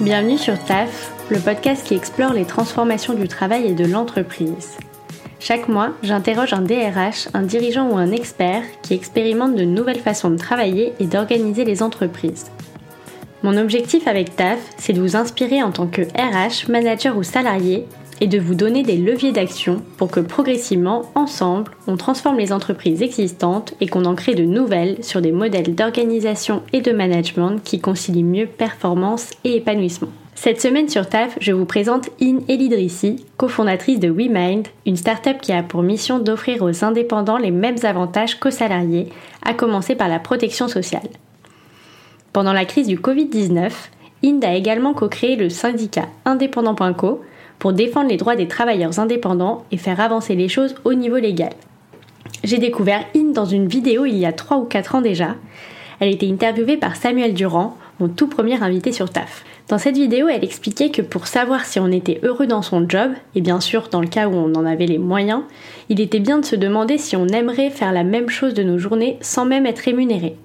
Bienvenue sur TAF, le podcast qui explore les transformations du travail et de l'entreprise. Chaque mois, j'interroge un DRH, un dirigeant ou un expert qui expérimente de nouvelles façons de travailler et d'organiser les entreprises. Mon objectif avec TAF, c'est de vous inspirer en tant que RH, manager ou salarié et de vous donner des leviers d'action pour que progressivement, ensemble, on transforme les entreprises existantes et qu'on en crée de nouvelles sur des modèles d'organisation et de management qui concilient mieux performance et épanouissement. Cette semaine sur TAF, je vous présente In Elidrissi, cofondatrice de WeMind, une start-up qui a pour mission d'offrir aux indépendants les mêmes avantages qu'aux salariés, à commencer par la protection sociale. Pendant la crise du Covid-19, IND a également co-créé le syndicat indépendant.co pour défendre les droits des travailleurs indépendants et faire avancer les choses au niveau légal. J'ai découvert IND dans une vidéo il y a 3 ou 4 ans déjà. Elle été interviewée par Samuel Durand, mon tout premier invité sur TAF. Dans cette vidéo, elle expliquait que pour savoir si on était heureux dans son job, et bien sûr dans le cas où on en avait les moyens, il était bien de se demander si on aimerait faire la même chose de nos journées sans même être rémunéré.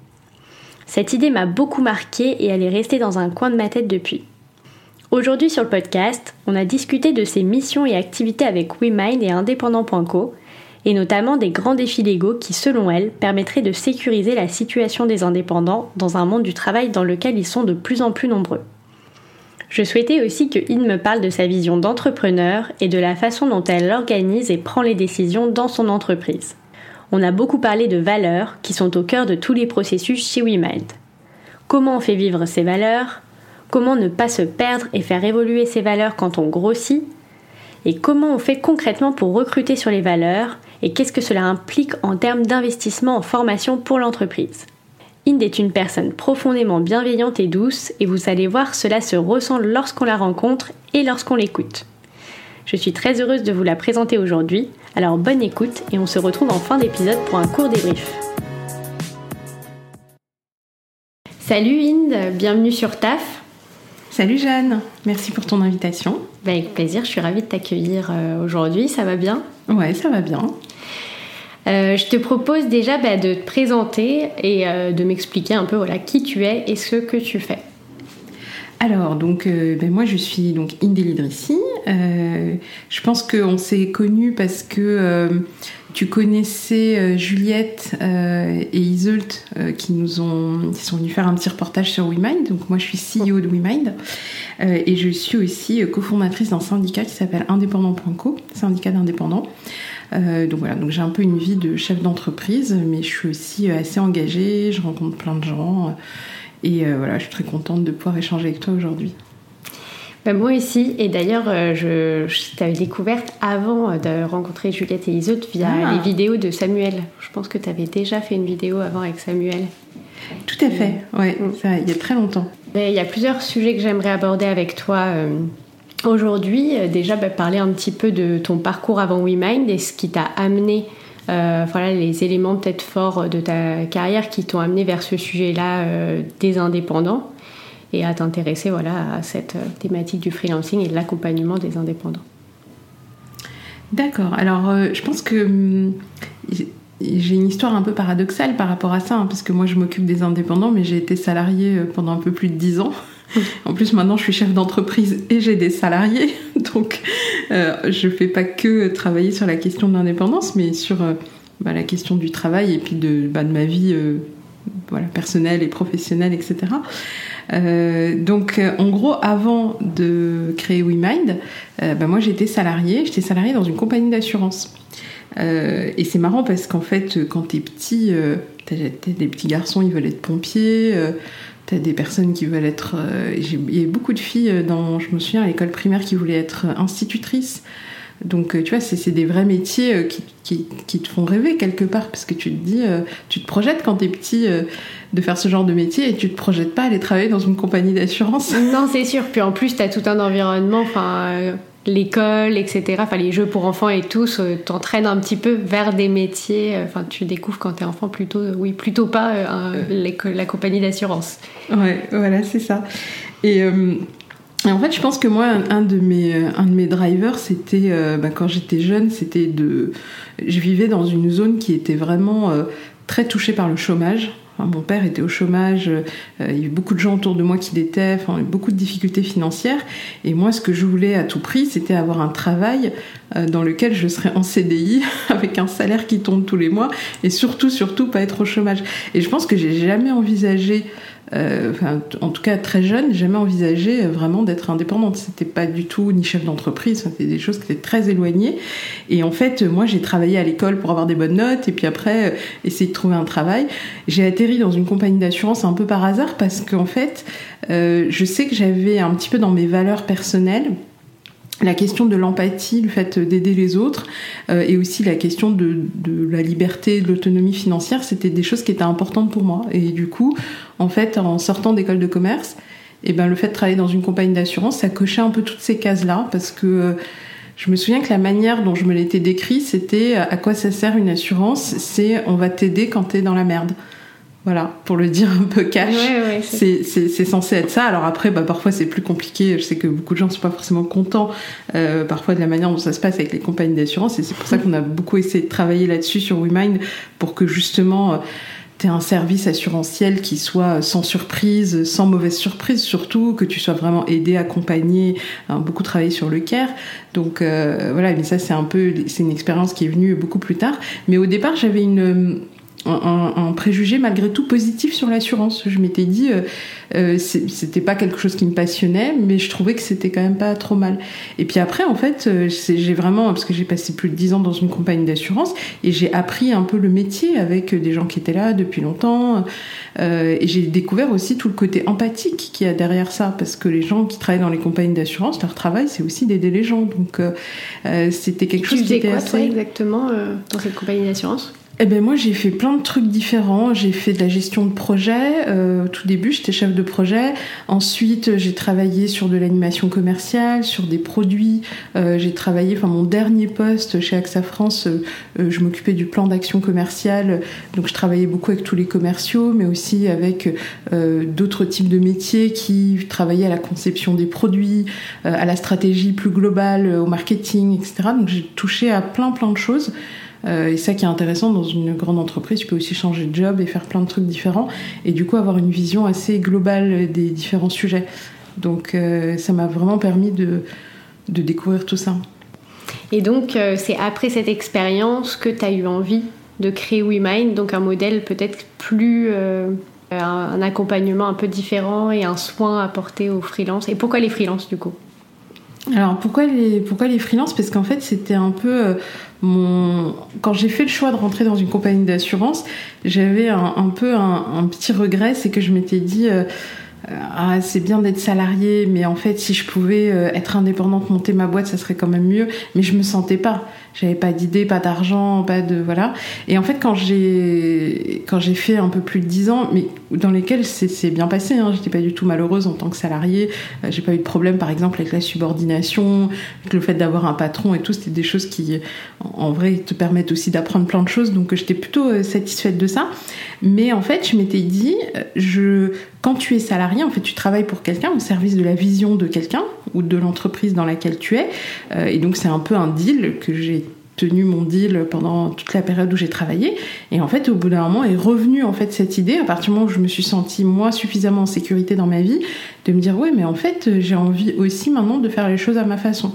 Cette idée m'a beaucoup marquée et elle est restée dans un coin de ma tête depuis. Aujourd'hui sur le podcast, on a discuté de ses missions et activités avec WeMind et Indépendant.co, et notamment des grands défis légaux qui, selon elle, permettraient de sécuriser la situation des indépendants dans un monde du travail dans lequel ils sont de plus en plus nombreux. Je souhaitais aussi que In me parle de sa vision d'entrepreneur et de la façon dont elle organise et prend les décisions dans son entreprise. On a beaucoup parlé de valeurs qui sont au cœur de tous les processus chez WeMind. Comment on fait vivre ces valeurs? Comment ne pas se perdre et faire évoluer ses valeurs quand on grossit, et comment on fait concrètement pour recruter sur les valeurs, et qu'est-ce que cela implique en termes d'investissement en formation pour l'entreprise? Inde est une personne profondément bienveillante et douce, et vous allez voir, cela se ressent lorsqu'on la rencontre et lorsqu'on l'écoute. Je suis très heureuse de vous la présenter aujourd'hui, alors bonne écoute et on se retrouve en fin d'épisode pour un court débrief. Salut Inde, bienvenue sur TAF. Salut Jeanne, merci pour ton invitation. Ben, avec plaisir, je suis ravie de t'accueillir euh, aujourd'hui, ça va bien? Ouais, ça va bien. Euh, je te propose déjà ben, de te présenter et euh, de m'expliquer un peu voilà, qui tu es et ce que tu fais. Alors, donc, ben, moi je suis donc Idrissi. je pense qu'on s'est connus parce que tu connaissais euh, Juliette euh, et Iseult euh, qui nous ont sont venus faire un petit reportage sur WeMind. Donc moi je suis CEO de WeMind et je suis aussi cofondatrice d'un syndicat qui s'appelle Indépendant.co, syndicat d'indépendants. donc voilà, donc j'ai un peu une vie de chef d'entreprise, mais je suis aussi assez engagée, je rencontre plein de gens et voilà, je suis très contente de pouvoir échanger avec toi aujourd'hui. Bah, moi aussi, et d'ailleurs, euh, je, t'avais découverte avant de rencontrer Juliette et Isotte via ah. les vidéos de Samuel. Je pense que tu avais déjà fait une vidéo avant avec Samuel. Tout à fait, ouais, mm. il y a très longtemps. Il y a plusieurs sujets que j'aimerais aborder avec toi euh, aujourd'hui. Euh, déjà, bah, parler un petit peu de ton parcours avant WeMind et ce qui t'a amené voilà les éléments peut-être forts de ta carrière qui t'ont amené vers ce sujet-là des indépendants et à t'intéresser voilà, à cette euh, thématique du freelancing et de l'accompagnement des indépendants. D'accord. Alors, euh, je pense que hum, j'ai une histoire un peu paradoxale par rapport à ça, hein, parce que moi, je m'occupe des indépendants, mais j'ai été salariée euh, pendant un peu plus de dix ans. En plus, maintenant, je suis chef d'entreprise et j'ai des salariés, donc je ne fais pas que travailler sur la question de l'indépendance, mais sur bah, la question du travail et puis de, bah, ma vie voilà, personnelle et professionnelle, etc. Euh, donc, euh, en gros, avant de créer WeMind, euh, bah, moi j'étais salariée, j'étais salariée dans une compagnie d'assurance. et c'est marrant parce qu'en fait, quand t'es petit, des petits garçons, ils veulent être pompiers, t'as des personnes qui veulent être. Il y a beaucoup de filles, dans, je me souviens, à l'école primaire qui voulaient être institutrices. Donc, tu vois, c'est des vrais métiers qui, qui, te font rêver quelque part, parce que tu te dis, tu te projettes quand t'es petit de faire ce genre de métier et tu te projettes pas à aller travailler dans une compagnie d'assurance. Non, c'est sûr. Puis en plus, tu as tout un environnement, enfin, euh, l'école, etc. Enfin, les jeux pour enfants et tout euh, t'entraînent un petit peu vers des métiers. Euh, enfin, tu découvres quand tu es enfant plutôt, oui, plutôt pas la compagnie d'assurance. Ouais, voilà, c'est ça. Et. en fait, je pense que moi, un, de mes, un de mes drivers, c'était bah, quand j'étais jeune, c'était de, je vivais dans une zone qui était vraiment très touchée par le chômage mon père était au chômage, euh, il y avait beaucoup de gens autour de moi qui l'étaient, enfin, beaucoup de difficultés financières. Et moi, ce que je voulais à tout prix, c'était avoir un travail euh, dans lequel je serais en CDI avec un salaire qui tombe tous les mois et surtout, surtout pas être au chômage. Et je pense que j'ai jamais envisagé euh, en tout cas très jeune, jamais envisagé euh, vraiment d'être indépendante. C'était pas du tout ni chef d'entreprise, c'était des choses qui étaient très éloignées. Et en fait, moi, j'ai travaillé à l'école pour avoir des bonnes notes et puis après, euh, essayer de trouver un travail. J'ai atterri dans une compagnie d'assurance un peu par hasard parce qu'en fait, je sais que j'avais un petit peu dans mes valeurs personnelles la question de l'empathie, le fait d'aider les autres, euh, et aussi la question de la liberté, de l'autonomie financière, c'était des choses qui étaient importantes pour moi. Et du coup, en fait, en sortant d'école de commerce, et eh ben, le fait de travailler dans une compagnie d'assurance, ça cochait un peu toutes ces cases-là, parce que euh, je me souviens que la manière dont je me l'étais décrit, c'était à quoi ça sert une assurance C'est on va t'aider quand t'es dans la merde. Voilà, pour le dire un peu cash, c'est censé être ça. Alors après, bah, parfois c'est plus compliqué. Je sais que beaucoup de gens sont pas forcément contents euh, parfois de la manière dont ça se passe avec les compagnies d'assurance, et c'est pour ça qu'on a beaucoup essayé de travailler là-dessus sur WeMind pour que justement euh, un service assurantiel qui soit sans surprise, sans mauvaise surprise surtout, que tu sois vraiment aidé, accompagné, hein, beaucoup travaillé sur le care. Donc euh, voilà, mais ça c'est un peu, c'est une expérience qui est venue beaucoup plus tard. Mais au départ, j'avais une un, préjugé malgré tout positif sur l'assurance. Je m'étais dit, euh, euh c'était pas quelque chose qui me passionnait, mais je trouvais que c'était quand même pas trop mal. Et puis après, en fait, euh, j'ai vraiment, parce que j'ai passé plus de dix ans dans une compagnie d'assurance, et j'ai appris un peu le métier avec des gens qui étaient là depuis longtemps, euh, et j'ai découvert aussi tout le côté empathique qu'il y a derrière ça, parce que les gens qui travaillent dans les compagnies d'assurance, leur travail, c'est aussi d'aider les gens. Donc, euh, c'était quelque chose qui était quoi, assez... Toi, exactement dans cette compagnie d'assurance? Eh ben moi j'ai fait plein de trucs différents. J'ai fait de la gestion de projet. Euh, au tout début j'étais chef de projet. Ensuite j'ai travaillé sur de l'animation commerciale, sur des produits. Euh, j'ai travaillé, enfin mon dernier poste chez AXA France, euh, je m'occupais du plan d'action commerciale. Donc je travaillais beaucoup avec tous les commerciaux, mais aussi avec d'autres types de métiers qui travaillaient à la conception des produits, à la stratégie plus globale, au marketing, etc. Donc j'ai touché à plein plein de choses. Euh, et ça qui est intéressant dans une grande entreprise, tu peux aussi changer de job et faire plein de trucs différents et du coup avoir une vision assez globale des différents sujets. Donc euh, ça m'a vraiment permis de, découvrir tout ça. Et donc euh, c'est après cette expérience que tu as eu envie de créer WeMind, donc un modèle peut-être plus... un accompagnement un peu différent et un soin apporté aux freelances. Et pourquoi les freelances du coup? Alors pourquoi les pourquoi freelances? Parce qu'en fait c'était un peu mon quand j'ai fait le choix de rentrer dans une compagnie d'assurance, j'avais un, peu un, petit regret, c'est que je m'étais dit euh, ah, c'est bien d'être salarié, mais en fait, si je pouvais euh, être indépendante, monter ma boîte, ça serait quand même mieux. Mais je me sentais pas. J'avais pas d'idée, pas d'argent, pas de voilà. Et en fait, quand j'ai quand j'ai fait un peu plus de 10 ans, mais dans lesquels c'est bien passé, hein, j'étais pas du tout malheureuse en tant que salariée. Euh, j'ai pas eu de problème, par exemple, avec la subordination, avec le fait d'avoir un patron et tout. C'était des choses qui, en vrai, te permettent aussi d'apprendre plein de choses. Donc, j'étais plutôt euh, satisfaite de ça. Mais en fait, je m'étais dit, je quand tu es salarié, en fait, tu travailles pour quelqu'un au service de la vision de quelqu'un ou de l'entreprise dans laquelle tu es. Euh, et donc, c'est un peu un deal que j'ai tenu mon deal pendant toute la période où j'ai travaillé. Et en fait, au bout d'un moment, est revenue en fait cette idée, à partir du moment où je me suis sentie moi suffisamment en sécurité dans ma vie, de me dire ouais, mais en fait, j'ai envie aussi maintenant de faire les choses à ma façon.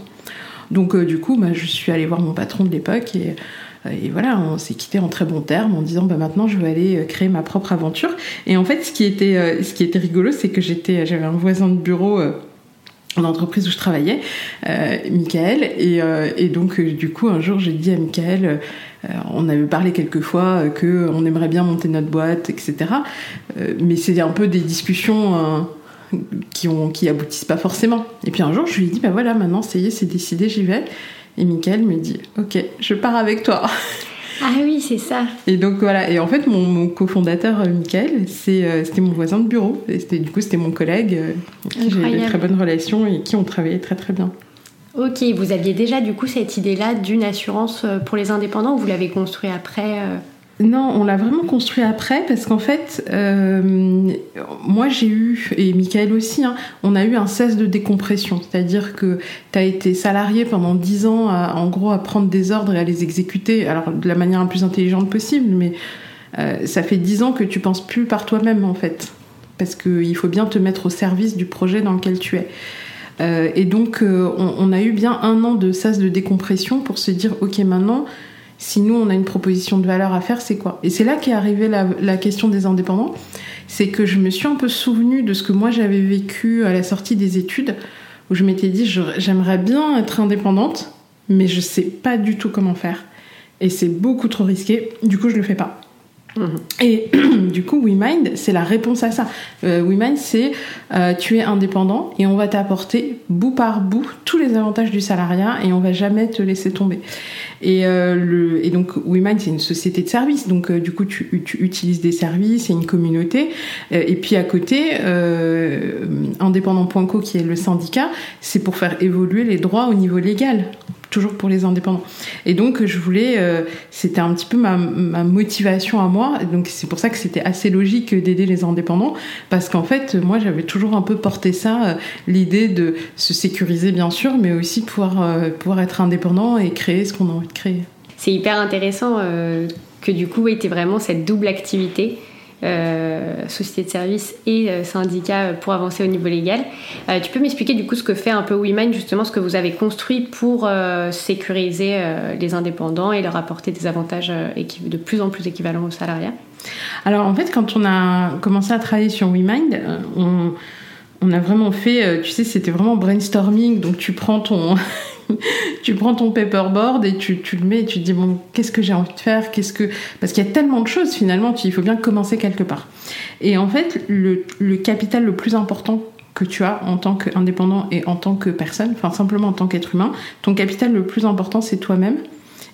Donc, euh, du coup, bah, je suis allée voir mon patron de l'époque et et voilà, on s'est quitté en très bons termes en disant bah maintenant je vais aller euh, créer ma propre aventure. Et en fait, ce qui était, euh, ce qui était rigolo, c'est que j'étais, j'avais un voisin de bureau euh, en entreprise où je travaillais, euh, Michael, et, et, donc du coup un jour j'ai dit à Michael, on avait parlé quelques fois que on aimerait bien monter notre boîte, etc. mais c'est un peu des discussions qui ont qui aboutissent pas forcément. Et puis un jour je lui ai dit bah voilà maintenant ça y est c'est décidé j'y vais. Et Michael me dit Ok, je pars avec toi. Ah oui, c'est ça. Et donc voilà. Et en fait, mon, cofondateur, euh, Michael, euh, c'était mon voisin de bureau. Et du coup, c'était mon collègue euh, avec qui j'ai de très bonnes relations et qui ont travaillé très très bien. Ok, vous aviez déjà du coup cette idée-là d'une assurance pour les indépendants ou vous l'avez construit après non, on l'a vraiment construit après parce qu'en fait, euh, moi j'ai eu, et Michael aussi, hein, on a eu un cesse de décompression. C'est-à-dire que tu as été salarié pendant 10 ans, en gros, à prendre des ordres et à les exécuter, alors de la manière la plus intelligente possible, mais ça fait 10 ans que tu penses plus par toi-même en fait. Parce qu'il faut bien te mettre au service du projet dans lequel tu es. et donc, on, a eu bien un an de sas de décompression pour se dire, ok, maintenant, si nous, on a une proposition de valeur à faire, c'est quoi? Et c'est là qu'est arrivée la, question des indépendants. C'est que je me suis un peu souvenue de ce que moi j'avais vécu à la sortie des études, où je m'étais dit, j'aimerais bien être indépendante, mais je sais pas du tout comment faire. Et c'est beaucoup trop risqué, du coup je le fais pas. Mhm. Et du coup, WeMind, c'est la réponse à ça. Euh, WeMind, c'est euh, tu es indépendant et on va t'apporter bout par bout tous les avantages du salariat et on va jamais te laisser tomber. Et, euh, donc, WeMind, c'est une société de services. Donc, euh, du coup, tu, tu, utilises des services, et une communauté. Et puis, à côté, indépendant.co, qui est le syndicat, c'est pour faire évoluer les droits au niveau légal toujours pour les indépendants. Et donc je voulais, c'était un petit peu ma, motivation à moi. Donc c'est pour ça que c'était assez logique d'aider les indépendants, parce qu'en fait moi j'avais toujours un peu porté ça, l'idée de se sécuriser bien sûr, mais aussi pouvoir pouvoir être indépendant et créer ce qu'on a envie créer. C'est hyper intéressant euh, que du coup, tu vraiment cette double activité. Euh, société de service et euh, syndicat pour avancer au niveau légal. tu peux m'expliquer du coup ce que fait un peu WeMind, justement ce que vous avez construit pour sécuriser les indépendants et leur apporter des avantages de plus en plus équivalents aux salariés Alors en fait, quand on a commencé à travailler sur WeMind, on, on a vraiment fait, tu sais, c'était vraiment brainstorming, donc tu prends ton tu prends ton paperboard et tu, le mets et tu te dis bon qu'est-ce que j'ai envie de faire? Qu'est-ce que parce qu'il y a tellement de choses finalement il faut bien commencer quelque part. Et en fait le, le capital le plus important que tu as en tant qu'indépendant et en tant que personne enfin simplement en tant qu'être humain ton capital le plus important c'est toi-même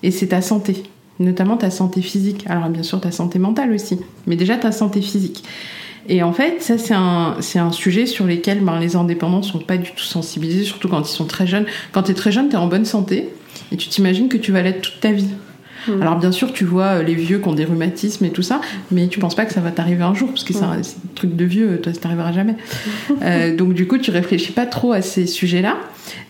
et c'est ta santé notamment ta santé physique. Alors bien sûr ta santé mentale aussi mais déjà ta santé physique et en fait, ça, c'est un, c'est un sujet sur lequel ben, les indépendants sont pas du tout sensibilisés, surtout quand ils sont très jeunes. Quand tu es très jeune, tu es en bonne santé et tu t'imagines que tu vas l'être toute ta vie. Hmm. Alors bien sûr, tu vois euh, les vieux qui ont des rhumatismes et tout ça, mais tu penses pas que ça va t'arriver un jour, parce que c'est un, truc de vieux, toi ça t'arrivera jamais. euh, donc du coup, tu réfléchis pas trop à ces sujets-là.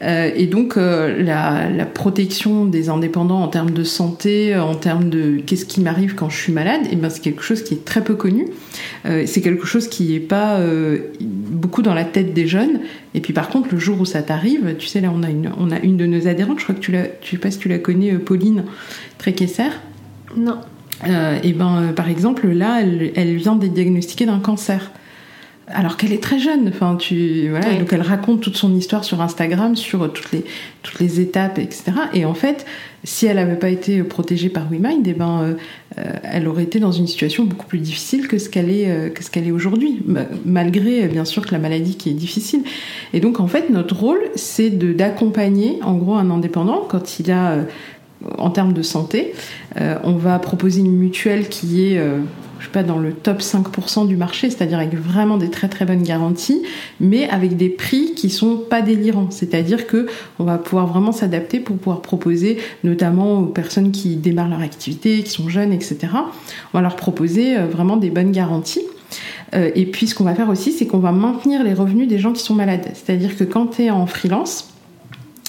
Euh, et donc euh, la, la, protection des indépendants en termes de santé, en termes de qu'est-ce qui m'arrive quand je suis malade, et eh ben c'est quelque chose qui est très peu connu. Euh, c'est quelque chose qui est pas beaucoup dans la tête des jeunes. Et puis par contre, le jour où ça t'arrive, tu sais là, on a une, on a une de nos adhérentes, je crois que tu la, tu sais pas si tu la connais, Pauline Tréquesser. Non. et ben par exemple là, elle, elle vient d'être diagnostiquée d'un cancer alors qu'elle est très jeune. Enfin, tu voilà, donc elle raconte toute son histoire sur Instagram, sur toutes les toutes les étapes, etc. Et en fait, si elle n'avait pas été protégée par WeMind, eh ben, euh, euh, elle aurait été dans une situation beaucoup plus difficile que ce qu'elle est euh, que ce qu'elle est aujourd'hui, malgré bien sûr que la maladie qui est difficile. Et donc en fait, notre rôle, c'est de d'accompagner en gros un indépendant quand il a en termes de santé, on va proposer une mutuelle qui est sais pas, dans le top 5% du marché, c'est-à-dire avec vraiment des très très bonnes garanties, mais avec des prix qui sont pas délirants. C'est-à-dire que on va pouvoir vraiment s'adapter pour pouvoir proposer, notamment aux personnes qui démarrent leur activité, qui sont jeunes, etc. On va leur proposer euh, vraiment des bonnes garanties. Euh, et puis ce qu'on va faire aussi, c'est qu'on va maintenir les revenus des gens qui sont malades. C'est-à-dire que quand tu es en freelance,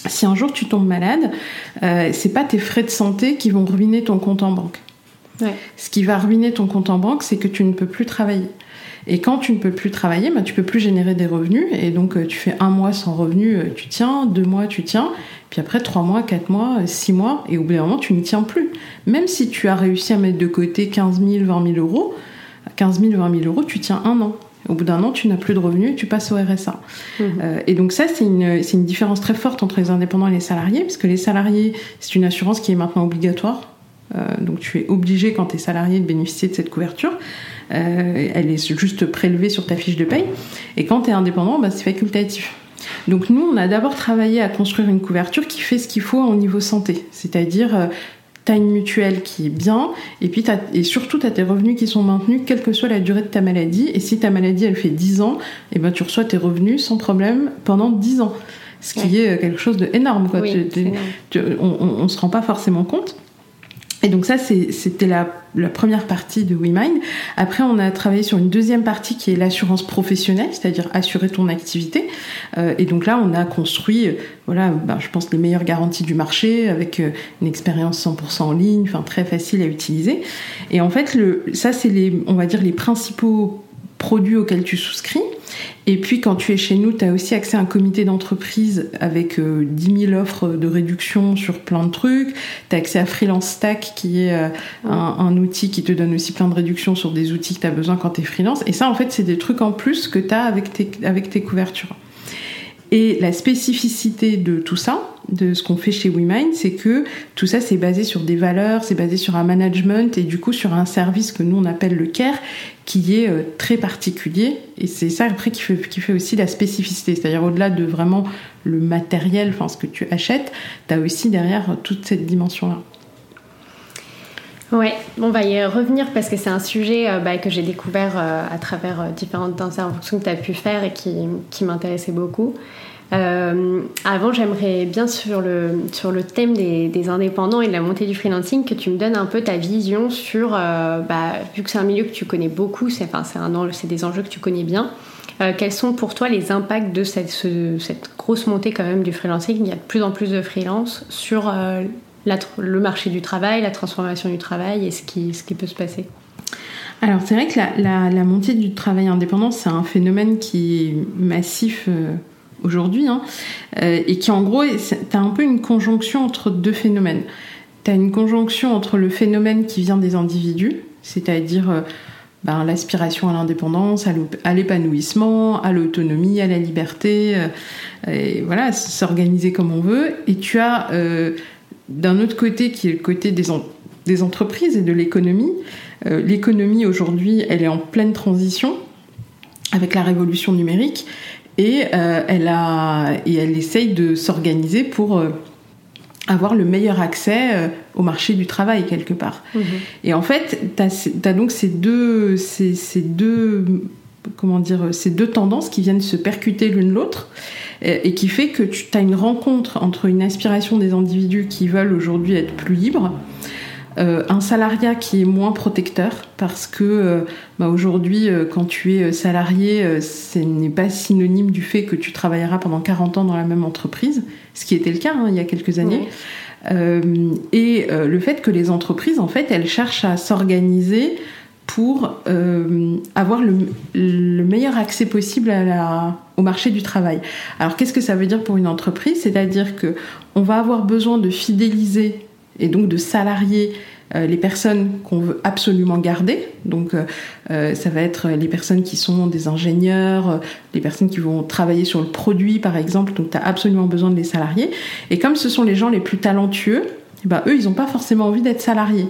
si un jour tu tombes malade, euh, c'est pas tes frais de santé qui vont ruiner ton compte en banque. Ce qui va ruiner ton compte en banque, c'est que tu ne peux plus travailler. Et quand tu ne peux plus travailler, bah, tu peux plus générer des revenus. Et donc, euh, tu fais un mois sans revenus, euh, tu tiens, deux mois, tu tiens. Puis après, trois mois, quatre mois, euh, six mois. Et au bout d'un moment, tu ne tiens plus. Même si tu as réussi à mettre de côté 15 000, 20 000 euros, 15 000, 20 000 euros, tu tiens un an. Au bout d'un an, tu n'as plus de revenus tu passes au RSA. Mmh. et donc ça, c'est une, une différence très forte entre les indépendants et les salariés, parce que les salariés, c'est une assurance qui est maintenant obligatoire euh, donc tu es obligé quand tu es salarié de bénéficier de cette couverture. Euh, elle est juste prélevée sur ta fiche de paye. Et quand tu es indépendant, bah, c'est facultatif. Donc nous, on a d'abord travaillé à construire une couverture qui fait ce qu'il faut au niveau santé. C'est-à-dire, euh, tu as une mutuelle qui est bien, et puis et surtout tu as tes revenus qui sont maintenus, quelle que soit la durée de ta maladie. Et si ta maladie, elle fait 10 ans, et eh ben, tu reçois tes revenus sans problème pendant 10 ans. Ce qui est quelque chose d'énorme. on ne se rend pas forcément compte. Et donc ça, c'était la, première partie de WeMind. Après, on a travaillé sur une deuxième partie qui est l'assurance professionnelle, c'est-à-dire assurer ton activité. Euh, et donc là, on a construit, euh, voilà, ben, je pense les meilleures garanties du marché avec euh, une expérience 100% en ligne, enfin très facile à utiliser. Et en fait, le, ça, c'est les, on va dire les principaux produits auxquels tu souscris. Et puis quand tu es chez nous, tu as aussi accès à un comité d'entreprise avec 10 euh, 000 offres de réduction sur plein de trucs. Tu as accès à Freelance Stack qui est euh, un, outil qui te donne aussi plein de réductions sur des outils que tu as besoin quand tu es freelance. Et ça, en fait, c'est des trucs en plus que tu as avec tes, avec tes couvertures. Et la spécificité de tout ça, de ce qu'on fait chez WeMind, c'est que tout ça, c'est basé sur des valeurs, c'est basé sur un management et du coup sur un service que nous on appelle le CARE, qui est euh, très particulier. Et c'est ça après qui fait, qui fait aussi la spécificité. C'est-à-dire au-delà de vraiment le matériel, enfin ce que tu achètes, tu as aussi derrière toute cette dimension-là. Ouais, on va y revenir parce que c'est un sujet euh, bah, que j'ai découvert euh, à travers différentes interventions que tu as pu faire et qui, m'intéressait beaucoup. Euh, avant, j'aimerais bien sur le, thème des, indépendants et de la montée du freelancing que tu me donnes un peu ta vision sur, euh, bah, vu que c'est un milieu que tu connais beaucoup, c'est enfin, c'est des enjeux que tu connais bien. Euh, quels sont pour toi les impacts de cette, cette, grosse montée quand même du freelancing? Il y a de plus en plus de freelance sur le marché du travail, la transformation du travail et ce qui, ce qui peut se passer. Alors c'est vrai que la, montée du travail indépendant, c'est un phénomène qui est massif aujourd'hui, hein, euh, et qui en gros, tu as un peu une conjonction entre deux phénomènes. Tu as une conjonction entre le phénomène qui vient des individus, c'est-à-dire euh, ben, l'aspiration à l'indépendance, à l'épanouissement, à l'autonomie, à la liberté, euh, et voilà, s'organiser comme on veut. Et tu as d'un autre côté qui est le côté des, des entreprises et de l'économie. l'économie aujourd'hui, elle est en pleine transition avec la révolution numérique et euh, elle a et elle essaye de s'organiser pour euh, avoir le meilleur accès euh, au marché du travail quelque part. Mhm. Et en fait, tu as, donc ces deux, ces, ces, deux, comment dire, ces deux tendances qui viennent se percuter l'une l'autre et qui fait que tu as une rencontre entre une aspiration des individus qui veulent aujourd'hui être plus libres euh, un salariat qui est moins protecteur parce que euh, bah, aujourd'hui, euh, quand tu es salarié, ce n'est pas synonyme du fait que tu travailleras pendant 40 ans dans la même entreprise, ce qui était le cas hein, il y a quelques années. et le fait que les entreprises, en fait, elles cherchent à s'organiser pour avoir le, le, meilleur accès possible au marché du travail. Alors qu'est-ce que ça veut dire pour une entreprise? C'est-à-dire que on va avoir besoin de fidéliser et donc de salarier euh, les personnes qu'on veut absolument garder. Donc euh, euh, ça va être les personnes qui sont des ingénieurs, les personnes qui vont travailler sur le produit par exemple, donc tu as absolument besoin de les salarier. Et comme ce sont les gens les plus talentueux, eh ben, eux, ils n'ont pas forcément envie d'être salariés.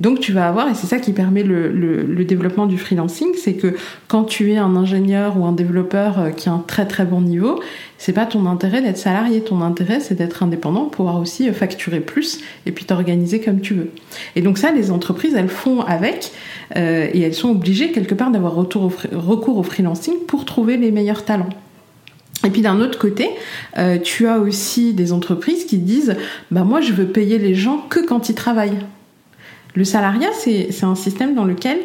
Donc tu vas avoir, et c'est ça qui permet le, développement du freelancing, c'est que quand tu es un ingénieur ou un développeur euh, qui a un très très bon niveau, c'est pas ton intérêt d'être salarié, ton intérêt c'est d'être indépendant, pouvoir aussi euh, facturer plus et puis t'organiser comme tu veux. Et donc ça, les entreprises, elles font avec euh, et elles sont obligées quelque part d'avoir recours au freelancing pour trouver les meilleurs talents. Et puis d'un autre côté, tu as aussi des entreprises qui disent bah moi je veux payer les gens que quand ils travaillent. Le salariat, c'est un système dans lequel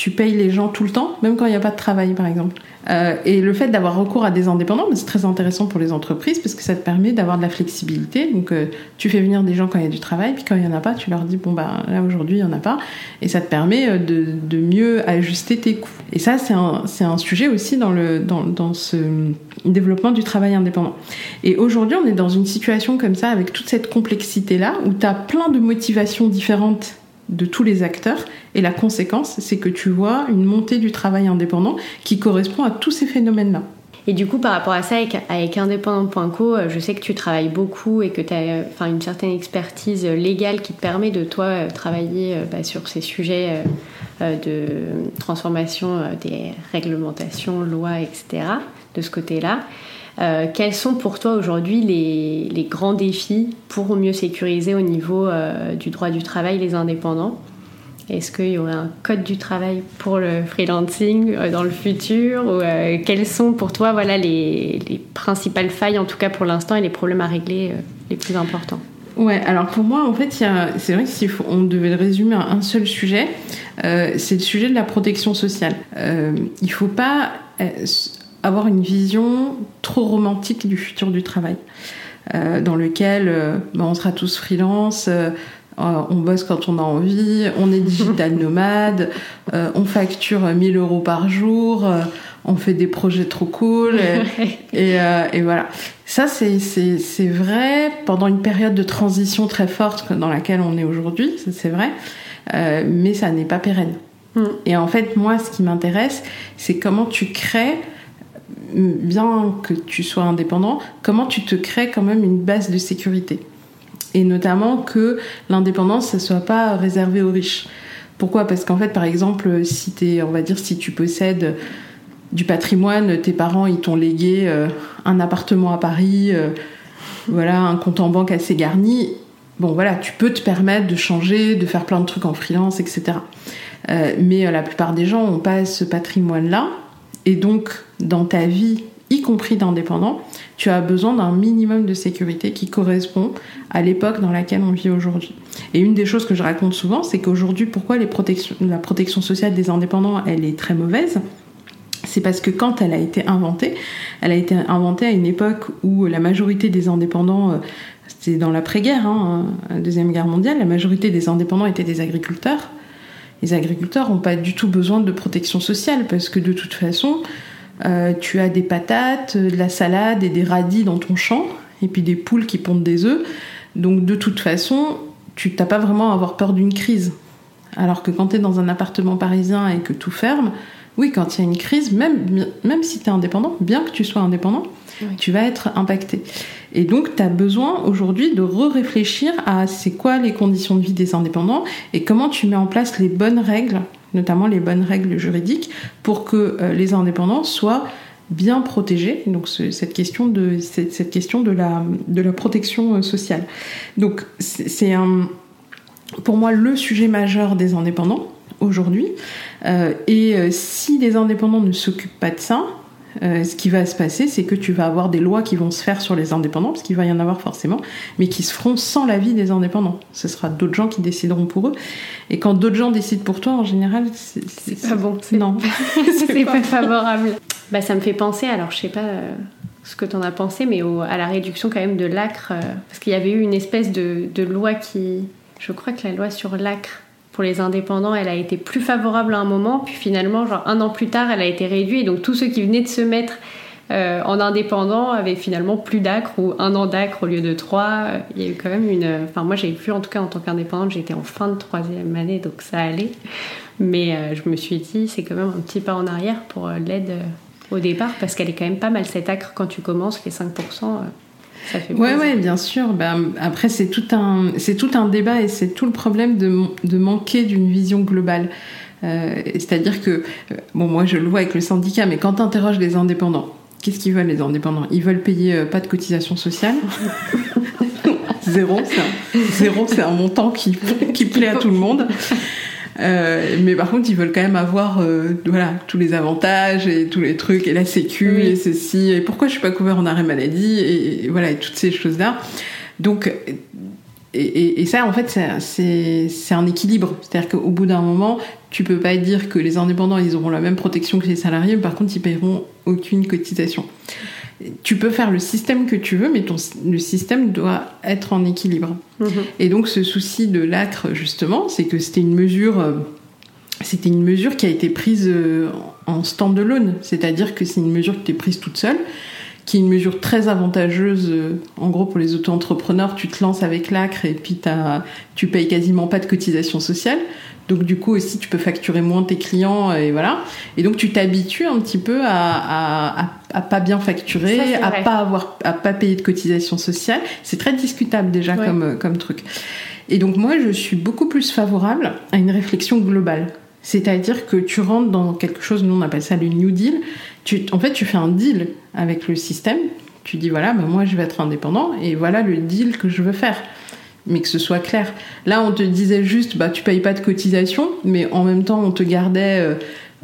tu payes les gens tout le temps, même quand il n'y a pas de travail, par exemple. Euh, et le fait d'avoir recours à des indépendants, c'est très intéressant pour les entreprises parce que ça te permet d'avoir de la flexibilité. Donc, euh, tu fais venir des gens quand il y a du travail, puis quand il n'y en a pas, tu leur dis bon bah là aujourd'hui il n'y en a pas, et ça te permet euh, de, de mieux ajuster tes coûts. Et ça, c'est un, un, sujet aussi dans le dans, dans ce développement du travail indépendant. Et aujourd'hui, on est dans une situation comme ça avec toute cette complexité là où tu as plein de motivations différentes de tous les acteurs. Et la conséquence, c'est que tu vois une montée du travail indépendant qui correspond à tous ces phénomènes-là. Et du coup, par rapport à ça, avec, indépendant.co, euh, je sais que tu travailles beaucoup et que tu as euh, enfin, une certaine expertise légale qui te permet de toi euh, travailler bah, sur ces sujets de transformation des réglementations, lois, etc. de ce côté-là. Euh, quels sont pour toi aujourd'hui les, grands défis pour mieux sécuriser au niveau euh, du droit du travail les indépendants? Est-ce qu'il y aurait un code du travail pour le freelancing euh, dans le futur? Ou, Quelles sont pour toi voilà, les, principales failles, en tout cas pour l'instant, et les problèmes à régler les plus importants? Ouais, alors pour moi, en fait, c'est vrai que si on devait le résumer à un seul sujet, c'est le sujet de la protection sociale. Il faut pas avoir une vision trop romantique du futur du travail, euh, dans lequel bah, on sera tous freelance. on bosse quand on a envie, on est digital nomade, on facture 1000 euros par jour, on fait des projets trop cool, et, et voilà. Ça, c'est vrai pendant une période de transition très forte dans laquelle on est aujourd'hui, c'est vrai, euh, mais ça n'est pas pérenne. Mm. Et en fait, moi, ce qui m'intéresse, c'est comment tu crées, bien que tu sois indépendant, comment tu te crées quand même une base de sécurité? Et notamment que l'indépendance, ne soit pas réservé aux riches. Pourquoi? Parce qu'en fait, par exemple, si es, on va dire, si tu possèdes du patrimoine, tes parents ils t'ont légué euh, un appartement à Paris, euh, voilà, un compte en banque assez garni. Bon voilà, tu peux te permettre de changer, de faire plein de trucs en freelance, etc. Euh, mais la plupart des gens n'ont pas ce patrimoine-là, et donc dans ta vie, y compris d'indépendant, tu as besoin d'un minimum de sécurité qui correspond à l'époque dans laquelle on vit aujourd'hui. Et une des choses que je raconte souvent, c'est qu'aujourd'hui, pourquoi la protection sociale des indépendants, elle est très mauvaise? C'est parce que quand elle a été inventée, elle a été inventée à une époque où la majorité des indépendants, euh, c'était dans l'après-guerre, hein, la Deuxième Guerre mondiale, la majorité des indépendants étaient des agriculteurs. Les agriculteurs n'ont pas du tout besoin de protection sociale parce que de toute façon, euh, tu as des patates, de la salade et des radis dans ton champ, et puis des poules qui pondent des œufs. Donc de toute façon, tu n'as pas vraiment à avoir peur d'une crise. Alors que quand tu es dans un appartement parisien et que tout ferme, oui, quand il y a une crise, même, même si tu es indépendant, bien que tu sois indépendant, tu vas être impacté. Et donc, tu as besoin aujourd'hui de re-réfléchir à c'est quoi les conditions de vie des indépendants et comment tu mets en place les bonnes règles, notamment les bonnes règles juridiques, pour que euh, les indépendants soient bien protégés. Donc, cette question de, cette, question de la, protection euh, sociale. Donc, c'est pour moi le sujet majeur des indépendants aujourd'hui. Euh, et si les indépendants ne s'occupent pas de ça, euh, ce qui va se passer, c'est que tu vas avoir des lois qui vont se faire sur les indépendants, parce qu'il va y en avoir forcément, mais qui se feront sans l'avis des indépendants. Ce sera d'autres gens qui décideront pour eux. Et quand d'autres gens décident pour toi, en général, c'est pas bon. Non, c'est pas... favorable. Bah, ça me fait penser, alors je sais pas ce que tu en as pensé, mais à la réduction quand même de l'acre, parce qu'il y avait eu une espèce de, de loi qui, je crois que la loi sur l'acre pour les indépendants, elle a été plus favorable à un moment, puis finalement, genre un an plus tard, elle a été réduite. Et donc tous ceux qui venaient de se mettre euh, en indépendant avaient finalement plus d'acre ou un an d'acre au lieu de trois. Il y a eu quand même une. Enfin, moi j'ai vu en tout cas en tant qu'indépendante, j'étais en fin de troisième année, donc ça allait. Mais euh, je me suis dit, c'est quand même un petit pas en arrière pour euh, l'aide au départ, parce qu'elle est quand même pas mal cette acre quand tu commences, les 5%. Oui, ouais, bien sûr. Ben, après, c'est tout un, c'est tout un débat et c'est tout le problème de, de manquer d'une vision globale. Euh, c'est-à-dire que, euh, bon, moi je le vois avec le syndicat, mais quand tu interroges les indépendants, qu'est-ce qu'ils veulent les indépendants? Ils veulent payer euh, pas de cotisation sociale. zéro, c'est un, un montant qui, qui plaît à tout le monde. Euh, mais par contre, ils veulent quand même avoir euh, voilà tous les avantages et tous les trucs et la sécu et ceci et pourquoi je suis pas couvert en arrêt maladie et, voilà et toutes ces choses là. Donc et, et, ça, en fait, c'est un équilibre. C'est-à-dire qu'au bout d'un moment, tu peux pas dire que les indépendants, ils auront la même protection que les salariés, mais par contre, ils paieront aucune cotisation tu peux faire le système que tu veux, mais ton, le système doit être en équilibre. Mhm. Et donc ce souci de l'acre, justement, c'est que c'était une mesure, euh, c'était une mesure qui a été prise euh, en stand-alone, c'est-à-dire que c'est une mesure qui est prise toute seule, qui est une mesure très avantageuse. Euh, en gros, pour les auto-entrepreneurs, tu te lances avec l'acre et puis tu payes quasiment pas de cotisation sociale. Donc du coup aussi tu peux facturer moins tes clients et voilà. Et donc tu t'habitues un petit peu à, à, pas bien facturer, à pas avoir, à pas payer de cotisation sociale. C'est très discutable déjà comme comme truc. Et donc moi je suis beaucoup plus favorable à une réflexion globale. C'est-à-dire que tu rentres dans quelque chose, nous on appelle ça le New Deal. Tu, en fait, tu fais un deal avec le système. Tu dis voilà, ben moi je vais être indépendant et voilà le deal que je veux faire mais que ce soit clair. Là, on te disait juste, bah, tu payes pas de cotisation, mais en même temps, on te gardait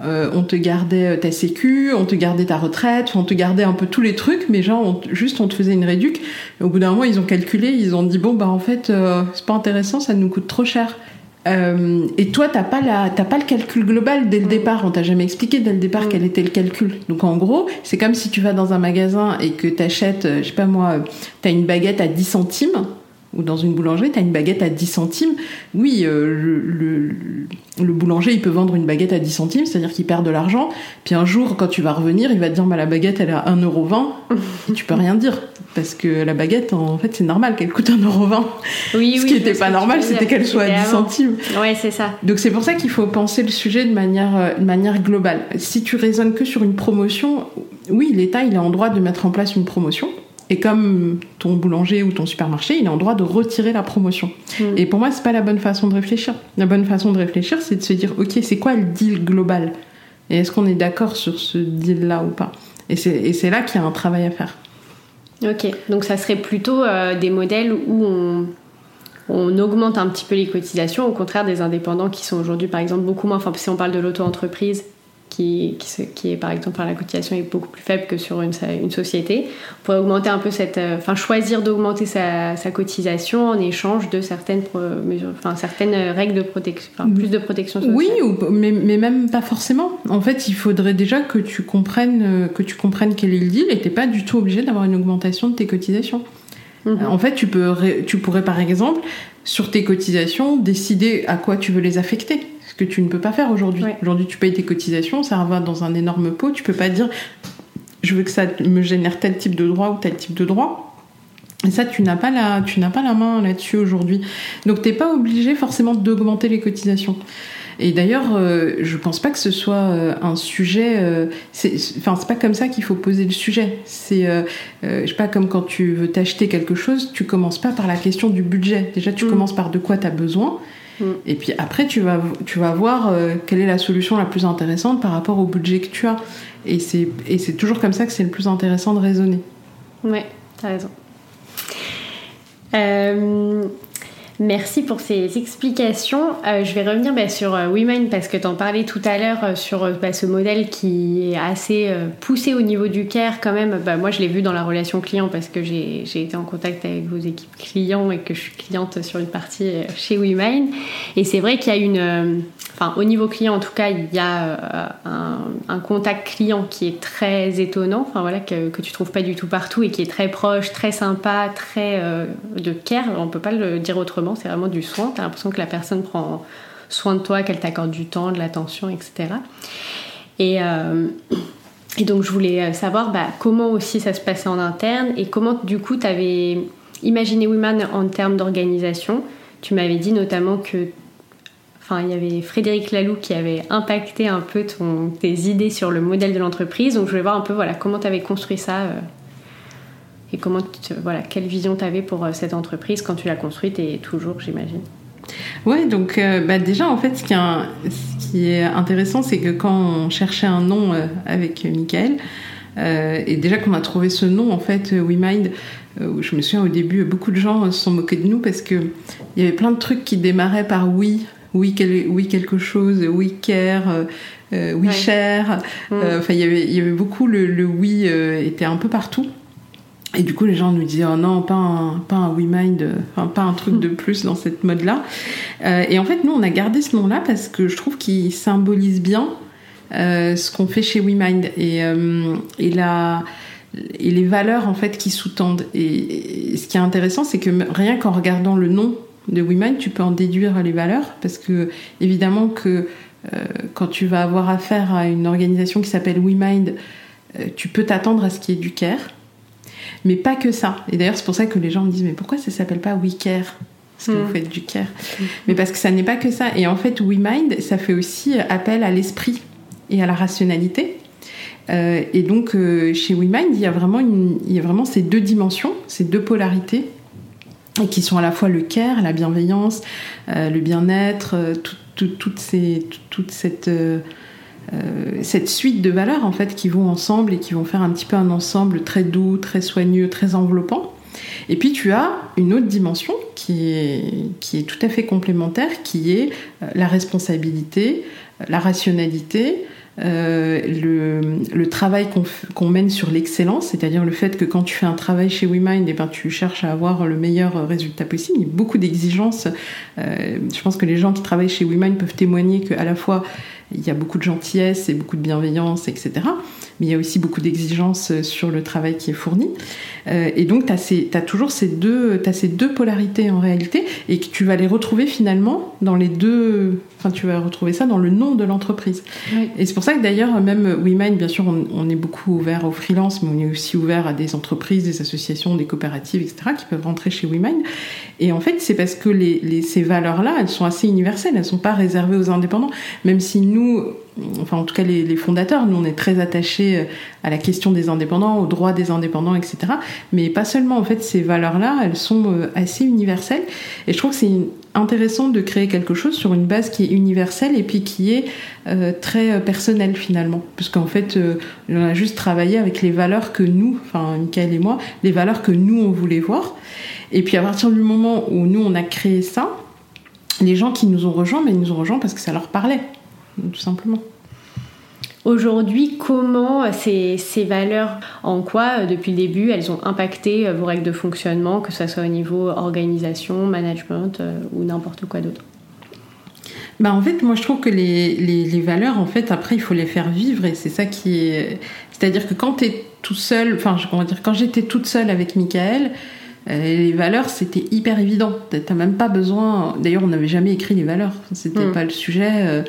euh, on te gardait ta sécu, on te gardait ta retraite, on te gardait un peu tous les trucs, mais genre juste on te faisait une réduc. au bout d'un mois, ils ont calculé, ils ont dit bon bah en fait c'est pas intéressant, ça nous coûte trop cher. Euh, et toi, t'as pas la, t'as pas le calcul global dès le mm. départ. On t'a jamais expliqué dès le départ mm. quel était le calcul. Donc en gros, c'est comme si tu vas dans un magasin et que t'achètes, euh, je sais pas moi, t'as une baguette à 10 centimes ou dans une boulangerie, tu as une baguette à 10 centimes. Oui, euh, le, le, boulanger, il peut vendre une baguette à 10 centimes, c'est-à-dire qu'il perd de l'argent. Puis un jour, quand tu vas revenir, il va te dire bah, la baguette, elle est à 1,20€. et tu peux rien dire. Parce que la baguette, en fait, c'est normal qu'elle coûte 1,20€. Oui, Ce qui n'était pas normal, c'était qu'elle soit à 10 centimes. Ouais, c'est ça. Donc c'est pour ça qu'il faut penser le sujet de manière, euh, de manière globale. Si tu raisonnes que sur une promotion, oui, l'État, il est en droit de mettre en place une promotion et comme ton boulanger ou ton supermarché, il est en droit de retirer la promotion. Mm. Et pour moi, c'est pas la bonne façon de réfléchir. La bonne façon de réfléchir, c'est de se dire, ok, c'est quoi le deal global? Et est-ce qu'on est, d'accord sur ce deal-là ou pas? Et c'est là qu'il y a un travail à faire. Ok, donc ça serait plutôt euh, des modèles où on, on, augmente un petit peu les cotisations, au contraire des indépendants qui sont aujourd'hui, par exemple, beaucoup moins. Enfin, si on parle de l'auto-entreprise, qui, qui, est par exemple la cotisation est beaucoup plus faible que sur une, une société. On pourrait augmenter un peu cette, euh, enfin choisir d'augmenter sa, sa, cotisation en échange de certaines mesures, enfin certaines règles de protection, enfin, plus de protection sociale. Oui, mais, mais, même pas forcément. En fait, il faudrait déjà que tu comprennes euh, que tu comprennes quel est le deal et t'es pas du tout obligé d'avoir une augmentation de tes cotisations. Mhm. En fait, tu, peux, tu pourrais par exemple, sur tes cotisations, décider à quoi tu veux les affecter que tu ne peux pas faire aujourd'hui. Aujourd'hui, tu payes tes cotisations, ça va dans un énorme pot. Tu peux pas dire je veux que ça me génère tel type de droit ou tel type de droit. Et ça, tu n'as pas la, tu n'as pas la main là-dessus aujourd'hui. Donc, t'es pas obligé forcément d'augmenter les cotisations. Et d'ailleurs, euh, je pense pas que ce soit euh, un sujet. Euh, enfin, c'est pas comme ça qu'il faut poser le sujet. C'est, je sais pas, comme quand tu veux t'acheter quelque chose, tu commences pas par la question du budget. Déjà, tu mm. commences par de quoi tu as besoin. Et puis après, tu vas, tu vas voir euh, quelle est la solution la plus intéressante par rapport au budget que tu as. Et c'est toujours comme ça que c'est le plus intéressant de raisonner. Ouais, t'as raison. Euh, Merci pour ces explications. Euh, je vais revenir bah, sur euh, parce que tu en parlais tout à l'heure euh, sur bah, ce modèle qui est assez poussé au niveau du care quand même. Bah, moi, je l'ai vu dans la relation client parce que j'ai été en contact avec vos équipes clients et que je suis cliente sur une partie chez WeMind. Et c'est vrai qu'il y a une enfin au niveau client en tout cas, il y a euh, un, contact client qui est très étonnant, enfin voilà que, que tu trouves pas du tout partout et qui est très proche, très sympa, très euh, de care. On peut pas le dire autrement, c'est vraiment du soin. T'as l'impression que la personne prend soin de toi, qu'elle t'accorde du temps, de l'attention, etc. Et euh, et donc je voulais savoir bah, comment aussi ça se passait en interne et comment du coup tu avais imaginé Women en termes d'organisation. Tu m'avais dit notamment que Enfin, il y avait Frédéric Laloux qui avait impacté un peu ton, tes idées sur le modèle de l'entreprise. Donc, je voulais voir un peu voilà, comment tu avais construit ça euh, et comment voilà, quelle vision tu avais pour euh, cette entreprise quand tu l'as construite et toujours, j'imagine. Ouais, donc euh, bah, déjà, en fait, ce qui est, ce qui est intéressant, c'est que quand on cherchait un nom avec Michael, et déjà qu'on a trouvé ce nom, en fait, WeMind, je me souviens au début, beaucoup de gens se sont moqués de nous parce qu'il y avait plein de trucs qui démarraient par oui, oui, oui quelque chose, oui care, euh, euh, oui cher. Mm. Euh, enfin, il y avait beaucoup le, oui était un peu partout. Et du coup, les gens nous disaient oh non, pas un, pas un WeMind, enfin, pas un truc de plus dans cette mode-là. et en fait, nous, on a gardé ce nom-là parce que je trouve qu'il symbolise bien ce qu'on fait chez WeMind et, et, la, et les valeurs en fait qui sous-tendent. et, ce qui est intéressant, c'est que rien qu'en regardant le nom de WeMind, tu peux en déduire les valeurs parce que évidemment que euh, quand tu vas avoir affaire à une organisation qui s'appelle WeMind, euh, tu peux t'attendre à ce qu'il y ait du care, mais pas que ça. Et d'ailleurs, c'est pour ça que les gens me disent mais pourquoi ça s'appelle pas WeCare parce que vous hmm. faites du care. Mais parce que ça n'est pas que ça. Et en fait, WeMind, ça fait aussi appel à l'esprit et à la rationalité. Euh, et donc, chez WeMind, il y, a vraiment il y a vraiment ces deux dimensions, ces deux polarités et qui sont à la fois le care, la bienveillance, euh, le bien-être, euh, toute, euh, cette suite de valeurs en fait qui vont ensemble et qui vont faire un petit peu un ensemble très doux, très soigneux, très enveloppant. Et puis tu as une autre dimension qui est, qui est tout à fait complémentaire, qui est la responsabilité, la rationalité, euh, le, travail qu'on mène sur l'excellence, c'est-à-dire le fait que quand tu fais un travail chez WeMind, et eh ben, tu cherches à avoir le meilleur résultat possible. Il y a beaucoup d'exigences. Euh, je pense que les gens qui travaillent chez WeMind peuvent témoigner qu'à la fois il y a beaucoup de gentillesse et beaucoup de bienveillance, etc. Mais il y a aussi beaucoup d'exigences sur le travail qui est fourni. Euh, et donc, tu as, as, toujours ces deux, as ces deux polarités en réalité, et que tu vas les retrouver finalement dans les deux. Enfin, tu vas retrouver ça dans le nom de l'entreprise. Et c'est pour ça que d'ailleurs, même WeMind, bien sûr, on, est beaucoup ouvert aux freelance, mais on est aussi ouvert à des entreprises, des associations, des coopératives, etc., qui peuvent rentrer chez WeMind. Et en fait, c'est parce que les, les, ces valeurs-là, elles sont assez universelles, elles ne sont pas réservées aux indépendants, même si nous, enfin en tout cas les, fondateurs, nous on est très attachés euh, à la question des indépendants, aux droits des indépendants, etc. Mais pas seulement, en fait, ces valeurs-là, elles sont euh, assez universelles. Et je trouve que c'est intéressant de créer quelque chose sur une base qui est universelle et puis qui est euh, très personnelle finalement. Puisqu'en fait, on a juste travaillé avec les valeurs que nous, enfin Michael et moi, les valeurs que nous on voulait voir. Et puis à partir du moment où nous on a créé ça, les gens qui nous ont rejoints, mais ils nous ont rejoints parce que ça leur parlait tout simplement. Aujourd'hui, comment ces, ces, valeurs, en quoi, euh, depuis le début, elles ont impacté euh, vos règles de fonctionnement, que ce soit au niveau organisation, management euh, ou n'importe quoi d'autre? Bah en fait, moi je trouve que les, les, les, valeurs, en fait, après il faut les faire vivre et c'est ça qui est. C'est-à-dire que quand tu es tout seul, enfin, comment dire, quand j'étais toute seule avec Michael, les valeurs c'était hyper évident. T'as même pas besoin. D'ailleurs, on n'avait jamais écrit les valeurs, c'était hmm. pas le sujet.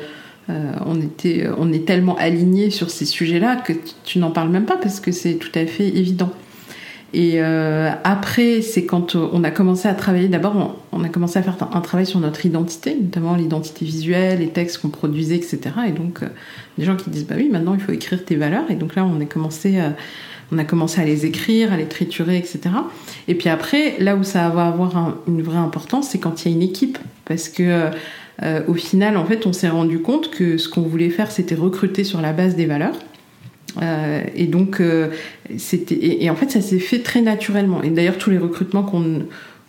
Euh, on, était, on est tellement alignés sur ces sujets-là que tu n'en parles même pas parce que c'est tout à fait évident. Et euh, après, c'est quand on a commencé à travailler, d'abord on, a commencé à faire un travail sur notre identité, notamment l'identité visuelle, les textes qu'on produisait, etc. Et donc, euh, des gens qui disent, bah oui, maintenant il faut écrire tes valeurs. Et donc là, on commencé on a commencé à les écrire, à les triturer, etc. Et puis après, là où ça va avoir une vraie importance, c'est quand il y a une équipe. Parce que euh, au final, en fait, on s'est rendu compte que ce qu'on voulait faire, c'était recruter sur la base des valeurs. Euh, et donc, euh, c'était et, en fait, ça s'est fait très naturellement. Et d'ailleurs, tous les recrutements qu'on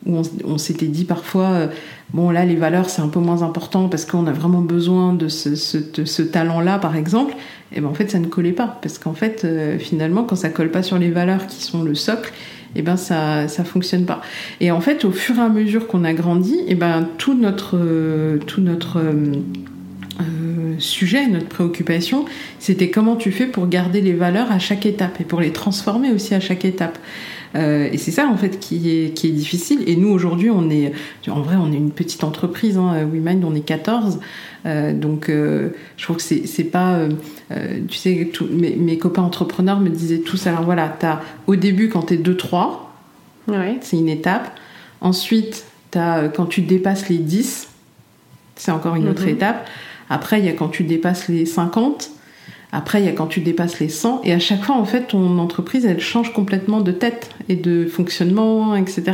où on, s'était dit parfois, bon là, les valeurs, c'est un peu moins important parce qu'on a vraiment besoin de ce, ce, talent-là, par exemple. Et ben en fait, ça ne collait pas parce qu'en fait, finalement, quand ça colle pas sur les valeurs qui sont le socle, et eh ben ça ça fonctionne pas. Et en fait, au fur et à mesure qu'on a grandi, et eh ben tout notre tout notre euh, euh, sujet, notre préoccupation, c'était comment tu fais pour garder les valeurs à chaque étape et pour les transformer aussi à chaque étape. Euh, et c'est ça en fait qui est, qui est difficile. Et nous aujourd'hui, on est, en vrai, on est une petite entreprise. Hein, WeMind, on est 14. Euh, donc, euh, je trouve que c'est pas, euh, tu sais, mes, mes, copains entrepreneurs me disaient tous. Alors voilà, as, au début quand t'es 2-3, ouais. c'est une étape. Ensuite, as, quand tu dépasses les 10, c'est encore une autre mhm. étape. Après, il y a quand tu dépasses les 50. Après, il y a quand tu dépasses les 100, et à chaque fois, en fait, ton entreprise, elle change complètement de tête et de fonctionnement, etc.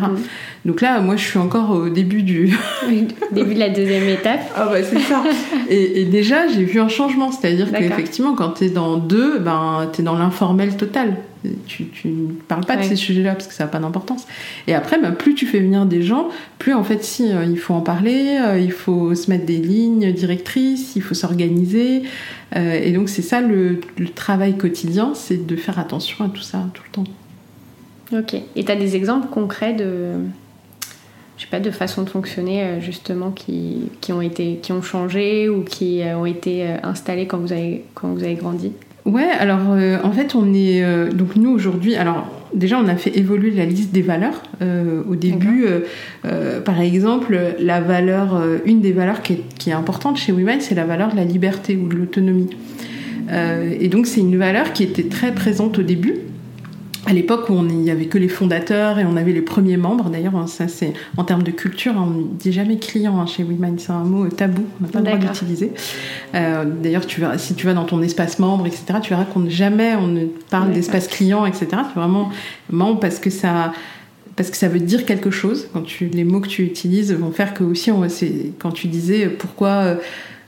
Donc là, moi, je suis encore au début du... début de la deuxième étape. Ah bah c'est ça. Et, et déjà, j'ai vu un changement, c'est-à-dire qu'effectivement, quand tu es dans deux, ben, tu es dans l'informel total tu, ne parles pas de ces sujets-là parce que ça n'a pas d'importance. Et après, bah, plus tu fais venir des gens, plus en fait, si, euh, il faut en parler, euh, il faut se mettre des lignes directrices, il faut s'organiser. Euh, et donc, c'est ça le, travail quotidien, c'est de faire attention à tout ça tout le temps. Ok. Et tu as des exemples concrets de, je sais pas, de façon de fonctionner justement qui, qui, ont été, qui ont changé ou qui ont été installés quand vous avez, quand vous avez grandi? Ouais, alors euh, en fait, on est. Euh, donc nous aujourd'hui, alors déjà, on a fait évoluer la liste des valeurs. Euh, au début, par exemple, la valeur, une des valeurs qui est, qui est importante chez Women, c'est la valeur de la liberté ou de l'autonomie. et donc, c'est une valeur qui était très présente au début à l'époque où on n'y avait que les fondateurs et on avait les premiers membres, d'ailleurs, hein, ça c'est en termes de culture, on ne dit jamais client hein, chez WeMind, c'est un mot tabou, on n'a pas le droit d'utiliser. Euh, d'ailleurs, tu si tu vas dans ton espace membre, etc., tu verras qu'on jamais on ne parle d'espace client, etc. C'est vraiment membre parce que ça parce que ça veut dire quelque chose. Quand tu, les mots que tu utilises vont faire que aussi, on, quand tu disais pourquoi euh,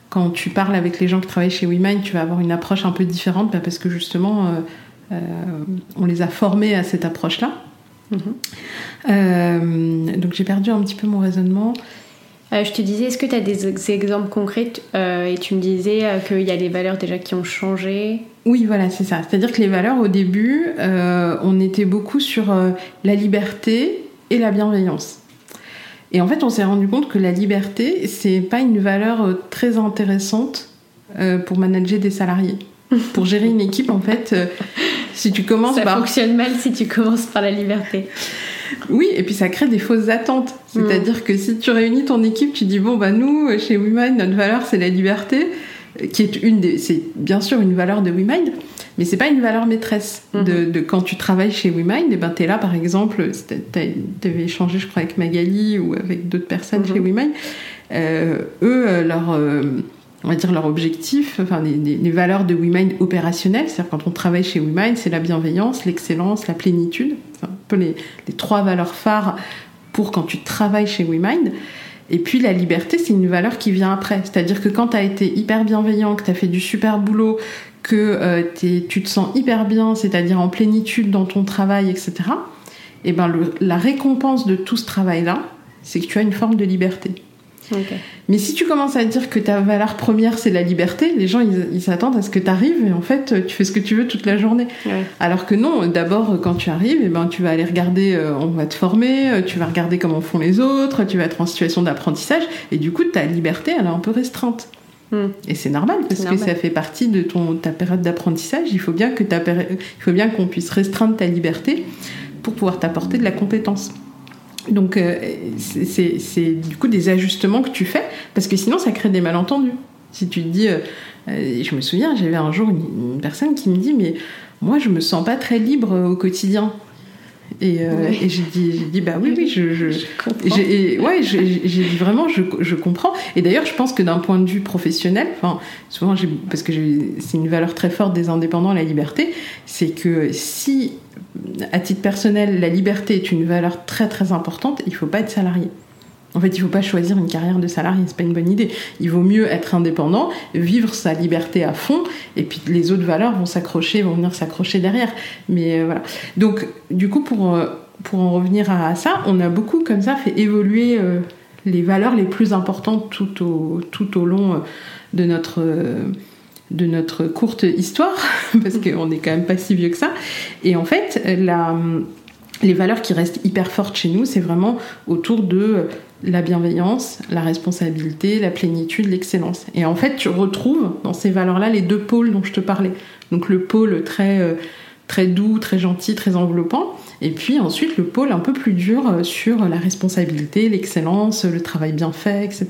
quand tu parles avec les gens qui travaillent chez WeMind, tu vas avoir une approche un peu différente, bah, parce que justement euh, euh, on les a formés à cette approche-là. Mhm. Euh, donc j'ai perdu un petit peu mon raisonnement. Euh, je te disais, est-ce que tu as des, exemples concrets et tu me disais qu'il y a des valeurs déjà qui ont changé? Oui, voilà, c'est ça. C'est-à-dire que les valeurs, au début, on était beaucoup sur la liberté et la bienveillance. Et en fait, on s'est rendu compte que la liberté, c'est pas une valeur très intéressante pour manager des salariés. pour gérer une équipe, en fait, si tu commences ça par... Fonctionne mal si tu commences par la liberté. Oui, et puis ça crée des fausses attentes. C'est-à-dire que si tu réunis ton équipe, tu dis bon bah nous chez WeMind notre valeur c'est la liberté, qui est une des, c'est bien sûr une valeur de WeMind, mais c'est pas une valeur maîtresse mhm. de, quand tu travailles chez WeMind. Et ben t'es là par exemple, t'avais échangé je crois avec Magali ou avec d'autres personnes mhm. chez WeMind. Euh, eux euh, leur euh, on va dire leur objectif, enfin les, valeurs de WeMind opérationnelles, c'est-à-dire quand on travaille chez WeMind, c'est la bienveillance, l'excellence, la plénitude, un peu les, trois valeurs phares pour quand tu travailles chez WeMind. Et puis la liberté, c'est une valeur qui vient après. C'est-à-dire que quand tu as été hyper bienveillant, que tu as fait du super boulot, que euh, tu te sens hyper bien, c'est-à-dire en plénitude dans ton travail, etc., et ben la récompense de tout ce travail-là, c'est que tu as une forme de liberté. Mais si tu commences à dire que ta valeur première c'est la liberté, les gens ils s'attendent à ce que tu arrives et en fait tu fais ce que tu veux toute la journée. Alors que non, d'abord quand tu arrives, eh ben, tu vas aller regarder, euh, on va te former, euh, tu vas regarder comment font les autres, tu vas être en situation d'apprentissage et du coup ta liberté elle est un peu restreinte. Hmm. Et c'est normal parce que ça fait partie de ton, ta période d'apprentissage. Il faut bien que ta il faut bien qu'on puisse restreindre ta liberté pour pouvoir t'apporter de la compétence. Donc euh, c'est du coup des ajustements que tu fais parce que sinon ça crée des malentendus. Si tu te dis, euh, euh, je me souviens, j'avais un jour une, personne qui me dit mais moi je me sens pas très libre au quotidien. Et, j'ai dit, dit, bah oui, oui, je, je, j'ai, ouais, j'ai dit vraiment, je, je comprends. Et d'ailleurs, je pense que d'un point de vue professionnel, enfin, souvent, parce que c'est une valeur très forte des indépendants, la liberté, c'est que si à titre personnel, la liberté est une valeur très très importante. Il ne faut pas être salarié. En fait, il ne faut pas choisir une carrière de salarié, c'est pas une bonne idée. Il vaut mieux être indépendant, vivre sa liberté à fond, et puis les autres valeurs vont s'accrocher, vont venir s'accrocher derrière. Mais euh, voilà. Donc, du coup, pour, euh, pour en revenir à, ça, on a beaucoup comme ça fait évoluer euh, les valeurs les plus importantes tout au, tout au long de notre de notre courte histoire, parce qu'on n'est quand même pas si vieux que ça. Et en fait, les valeurs qui restent hyper fortes chez nous, c'est vraiment autour de la bienveillance, la responsabilité, la plénitude, l'excellence. Et en fait, tu retrouves dans ces valeurs-là les deux pôles dont je te parlais. Donc le pôle très, euh, très doux, très gentil, très enveloppant, et puis ensuite le pôle un peu plus dur euh, sur la responsabilité, l'excellence, le travail bien fait, etc.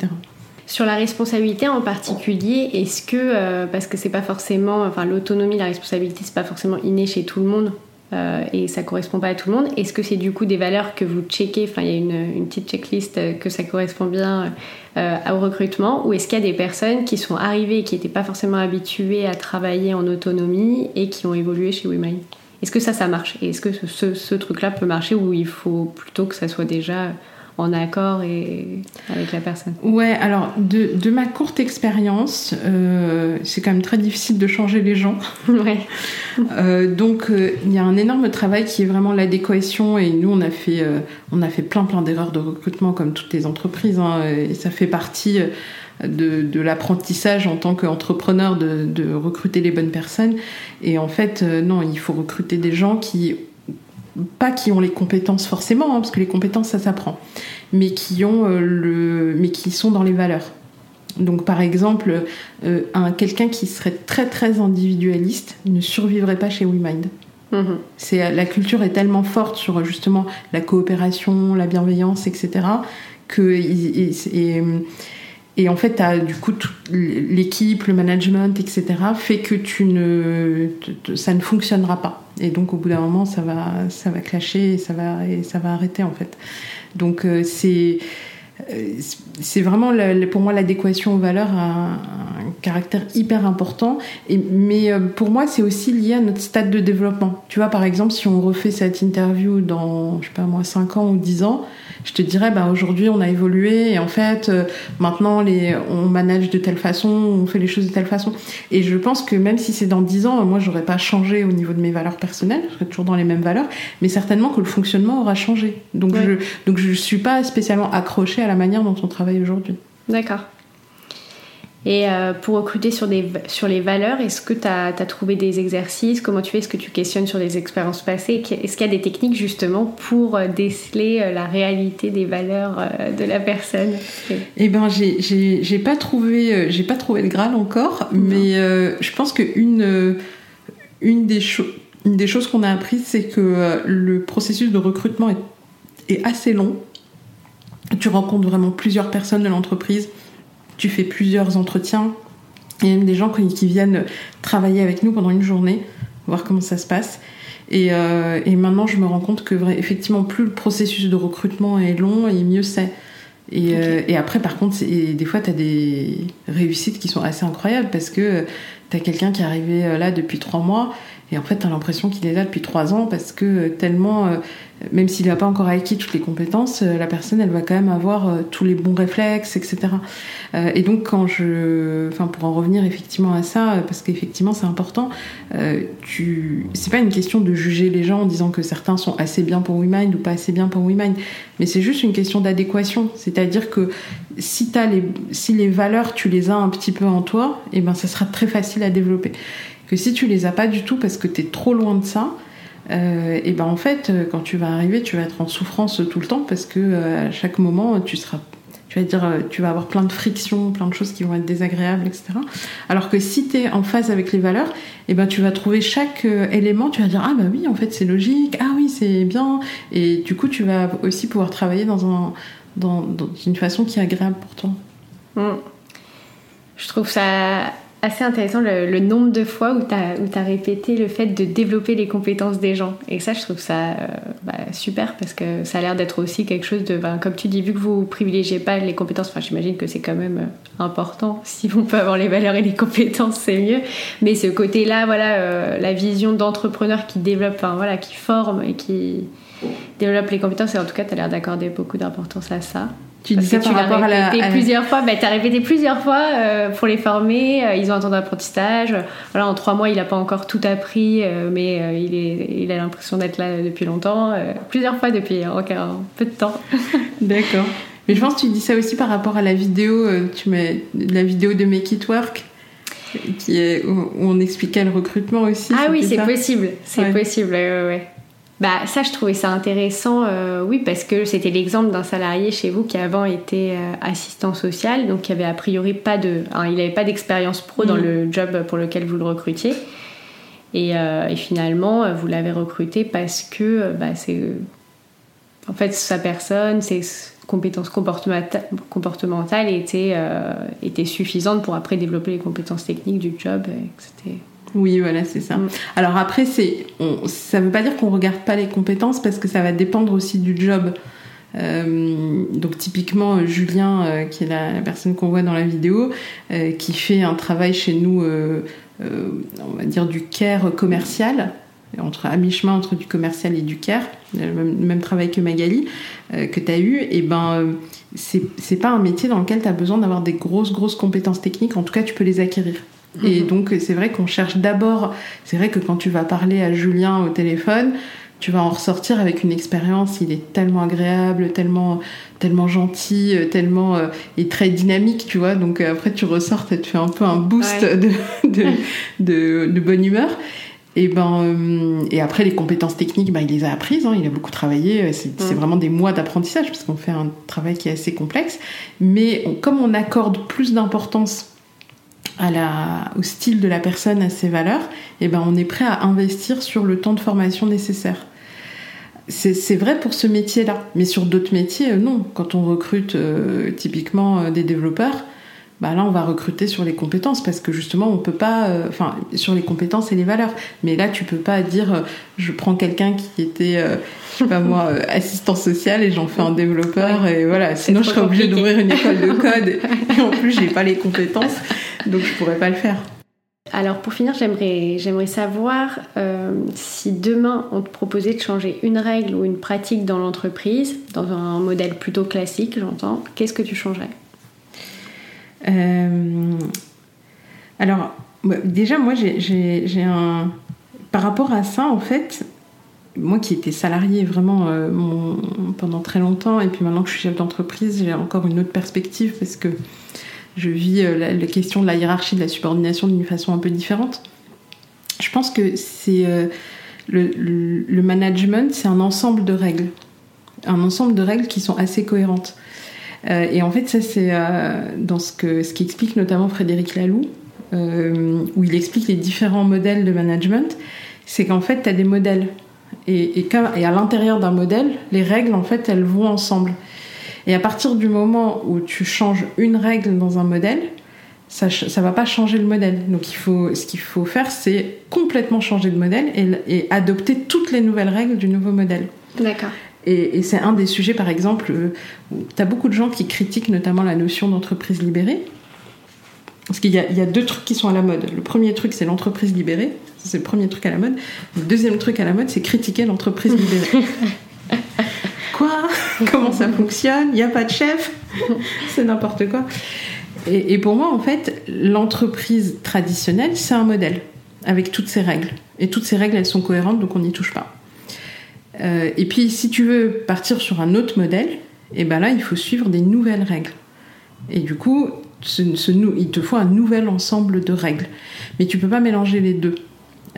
Sur la responsabilité en particulier, est-ce que, euh, parce que c'est pas forcément, enfin l'autonomie, la responsabilité, c'est pas forcément inné chez tout le monde? Euh, et ça correspond pas à tout le monde, est-ce que c'est du coup des valeurs que vous checkez, enfin il y a une, petite checklist euh, que ça correspond bien au recrutement, ou est-ce qu'il y a des personnes qui sont arrivées et qui n'étaient pas forcément habituées à travailler en autonomie et qui ont évolué chez WeMind Est-ce que ça, ça marche? Et est-ce que ce, ce truc-là peut marcher ou il faut plutôt que ça soit déjà en accord et avec la personne. Ouais, alors de, de ma courte expérience, euh, c'est quand même très difficile de changer les gens. Ouais. Euh, donc euh, il y a un énorme travail qui est vraiment l'adéquation et nous on a fait on a fait plein plein d'erreurs de recrutement comme toutes les entreprises hein, et ça fait partie de, de l'apprentissage en tant qu'entrepreneur de, de, recruter les bonnes personnes. Et en fait, non, il faut recruter des gens qui pas qui ont les compétences forcément, hein, parce que les compétences ça s'apprend, mais qui ont euh, le, mais qui sont dans les valeurs. Donc par exemple, euh, un quelqu'un qui serait très très individualiste ne survivrait pas chez WeMind. C'est la culture est tellement forte sur justement la coopération, la bienveillance, etc. que et, et en fait, as, du coup, l'équipe, le management, etc., fait que tu ne, ça ne fonctionnera pas. Et donc, au bout d'un moment, ça va, ça va clasher et ça va, et ça va arrêter, en fait. Donc, euh, c'est, euh, c'est vraiment, pour moi, l'adéquation aux valeurs a un caractère hyper important. Et, mais euh, pour moi, c'est aussi lié à notre stade de développement. Tu vois, par exemple, si on refait cette interview dans, je sais pas moi, 5 ans ou 10 ans, je te dirais, bah, aujourd'hui, on a évolué et en fait, euh, maintenant, les, on manage de telle façon, on fait les choses de telle façon. Et je pense que même si c'est dans 10 ans, moi, j'aurais pas changé au niveau de mes valeurs personnelles, je serais toujours dans les mêmes valeurs, mais certainement que le fonctionnement aura changé. Donc, je, donc je suis pas spécialement accrochée à la manière dont on travaille aujourd'hui. D'accord. Et euh, pour recruter sur, des, sur les valeurs, est-ce que tu as, trouvé des exercices? Comment tu fais? Est-ce que tu questionnes sur des expériences passées? Est-ce qu'il y a des techniques justement pour euh, déceler euh, la réalité des valeurs de la personne? Eh ben, j'ai pas trouvé, j'ai pas trouvé le Graal encore, mais je pense que une, des, une des choses qu'on a apprises, c'est que le processus de recrutement est, est assez long. Tu rencontres vraiment plusieurs personnes de l'entreprise tu fais plusieurs entretiens. Il y a même des gens qui viennent travailler avec nous pendant une journée, voir comment ça se passe. Et, euh, et maintenant, je me rends compte que effectivement, plus le processus de recrutement est long, et mieux c'est. Et, euh, et, après, par contre, des fois, tu as des réussites qui sont assez incroyables parce que tu as quelqu'un qui est arrivé euh, là depuis trois mois et en fait, tu l'impression qu'il est là depuis trois ans parce que tellement même s'il n'a pas encore acquis toutes les compétences, euh, la personne, elle va quand même avoir euh, tous les bons réflexes, etc. Euh, et donc, quand je, enfin, pour en revenir effectivement à ça, parce qu'effectivement c'est important, tu, c'est pas une question de juger les gens en disant que certains sont assez bien pour WeMind ou pas assez bien pour WeMind, mais c'est juste une question d'adéquation. C'est-à-dire que si as les, si les valeurs tu les as un petit peu en toi, et eh ben ça sera très facile à développer. Que si tu les as pas du tout parce que tu es trop loin de ça, euh, et ben en fait, euh, quand tu vas arriver, tu vas être en souffrance tout le temps parce que euh, à chaque moment, tu seras, tu vas dire, tu vas avoir plein de frictions, plein de choses qui vont être désagréables, etc. Alors que si tu es en phase avec les valeurs, et ben tu vas trouver chaque élément, tu vas dire ah bah oui, en fait c'est logique, ah oui c'est bien, et du coup tu vas aussi pouvoir travailler dans un dans, une façon qui est agréable pour toi. Mmh. Je trouve ça assez intéressant le, nombre de fois où tu as, répété le fait de développer les compétences des gens. Et ça, je trouve ça euh, bah, super parce que ça a l'air d'être aussi quelque chose de. Ben, comme tu dis, vu que vous privilégiez pas les compétences, enfin, j'imagine que c'est quand même euh, important. Si on peut avoir les valeurs et les compétences, c'est mieux. Mais ce côté-là, voilà, euh, la vision d'entrepreneur qui développe, enfin, voilà, qui forme et qui développe les compétences, et en tout cas, tu as l'air d'accorder beaucoup d'importance à ça. Tu dis ça par rapport à la. plusieurs fois, bah, tu as répété plusieurs fois euh, pour les former. Euh, ils ont un temps d'apprentissage. Voilà, en trois mois, il n'a pas encore tout appris, euh, mais il, est, il a l'impression d'être là depuis longtemps. plusieurs fois depuis encore peu de temps. D'accord. Mais je pense que tu dis ça aussi par rapport à la vidéo, tu mets la vidéo de Make It Work, qui est, où on expliquait le recrutement aussi. Ah oui, c'est possible. C'est possible, ouais, ouais. Bah ça, je trouvais ça intéressant, euh, oui, parce que c'était l'exemple d'un salarié chez vous qui avant était euh, assistant social, donc qui avait a priori pas de, il n'avait pas d'expérience pro dans mm. le job pour lequel vous le recrutiez, et, euh, et finalement vous l'avez recruté parce que bah, c'est, en fait, sa personne, ses compétences comportementales étaient, étaient suffisantes pour après développer les compétences techniques du job, et que c'était oui, voilà, c'est ça. Mm. Alors après, c'est, ça ne veut pas dire qu'on regarde pas les compétences parce que ça va dépendre aussi du job. Euh, donc typiquement Julien, euh, qui est la, personne qu'on voit dans la vidéo, euh, qui fait un travail chez nous, on va dire du care commercial, entre à mi-chemin entre du commercial et du care, le même, travail que Magali, que tu as eu, et ben c'est pas un métier dans lequel tu as besoin d'avoir des grosses grosses compétences techniques, en tout cas tu peux les acquérir. Et mhm. donc, c'est vrai qu'on cherche d'abord, c'est vrai que quand tu vas parler à Julien au téléphone, tu vas en ressortir avec une expérience, il est tellement agréable, tellement, tellement gentil, tellement euh, et très dynamique, tu vois. Donc euh, après tu ressors, tu fais un peu un boost de, de, de, bonne humeur. Et ben euh, et après les compétences techniques, ben, il les a apprises. Hein, il a beaucoup travaillé. C'est vraiment des mois d'apprentissage parce qu'on fait un travail qui est assez complexe. Mais comme on accorde plus d'importance à la, au style de la personne, à ses valeurs, et ben on est prêt à investir sur le temps de formation nécessaire. C'est vrai pour ce métier-là, mais sur d'autres métiers, euh, non. Quand on recrute euh, typiquement euh, des développeurs, bah là on va recruter sur les compétences parce que justement on peut pas euh, enfin sur les compétences et les valeurs. Mais là tu peux pas dire euh, je prends quelqu'un qui était euh, je sais pas moi assistant social et j'en fais un développeur et voilà. Sinon je serais obligée d'ouvrir une école de code et, en plus j'ai pas les compétences donc je pourrais pas le faire. Alors pour finir, j'aimerais, j'aimerais savoir si demain on te proposait de changer une règle ou une pratique dans l'entreprise, dans un modèle plutôt classique, j'entends, qu'est-ce que tu changerais? Alors, déjà, moi, j'ai un. Par rapport à ça, en fait, moi qui étais salariée vraiment euh, pendant très longtemps, et puis maintenant que je suis chef d'entreprise, j'ai encore une autre perspective parce que je vis euh, la, question de la hiérarchie, de la subordination d'une façon un peu différente. Je pense que c'est le, management, c'est un ensemble de règles, un ensemble de règles qui sont assez cohérentes. Euh, et en fait, ça, c'est euh, dans ce que ce qu'explique notamment Frédéric Laloux, euh, où il explique les différents modèles de management. C'est qu'en fait, tu as des modèles. Et, à l'intérieur d'un modèle, les règles, en fait, elles vont ensemble. Et à partir du moment où tu changes une règle dans un modèle, ça ne va pas changer le modèle. Donc ce qu'il faut faire, c'est complètement changer de modèle et, adopter toutes les nouvelles règles du nouveau modèle. D'accord. Et, c'est un des sujets, par exemple, euh, où tu as beaucoup de gens qui critiquent notamment la notion d'entreprise libérée. Parce qu'il y, a deux trucs qui sont à la mode. Le premier truc, c'est l'entreprise libérée. C'est le premier truc à la mode. Le deuxième truc à la mode, c'est critiquer l'entreprise libérée. quoi? Comment ça fonctionne? Il n'y a pas de chef? C'est n'importe quoi. Et, et, pour moi, en fait, l'entreprise traditionnelle, c'est un modèle avec toutes ses règles. Et toutes ces règles, elles sont cohérentes, donc on n'y touche pas. Euh, et puis, si tu veux partir sur un autre modèle, et eh ben là, il faut suivre des nouvelles règles. Et du coup, il te faut un nouvel ensemble de règles. Mais tu peux pas mélanger les deux.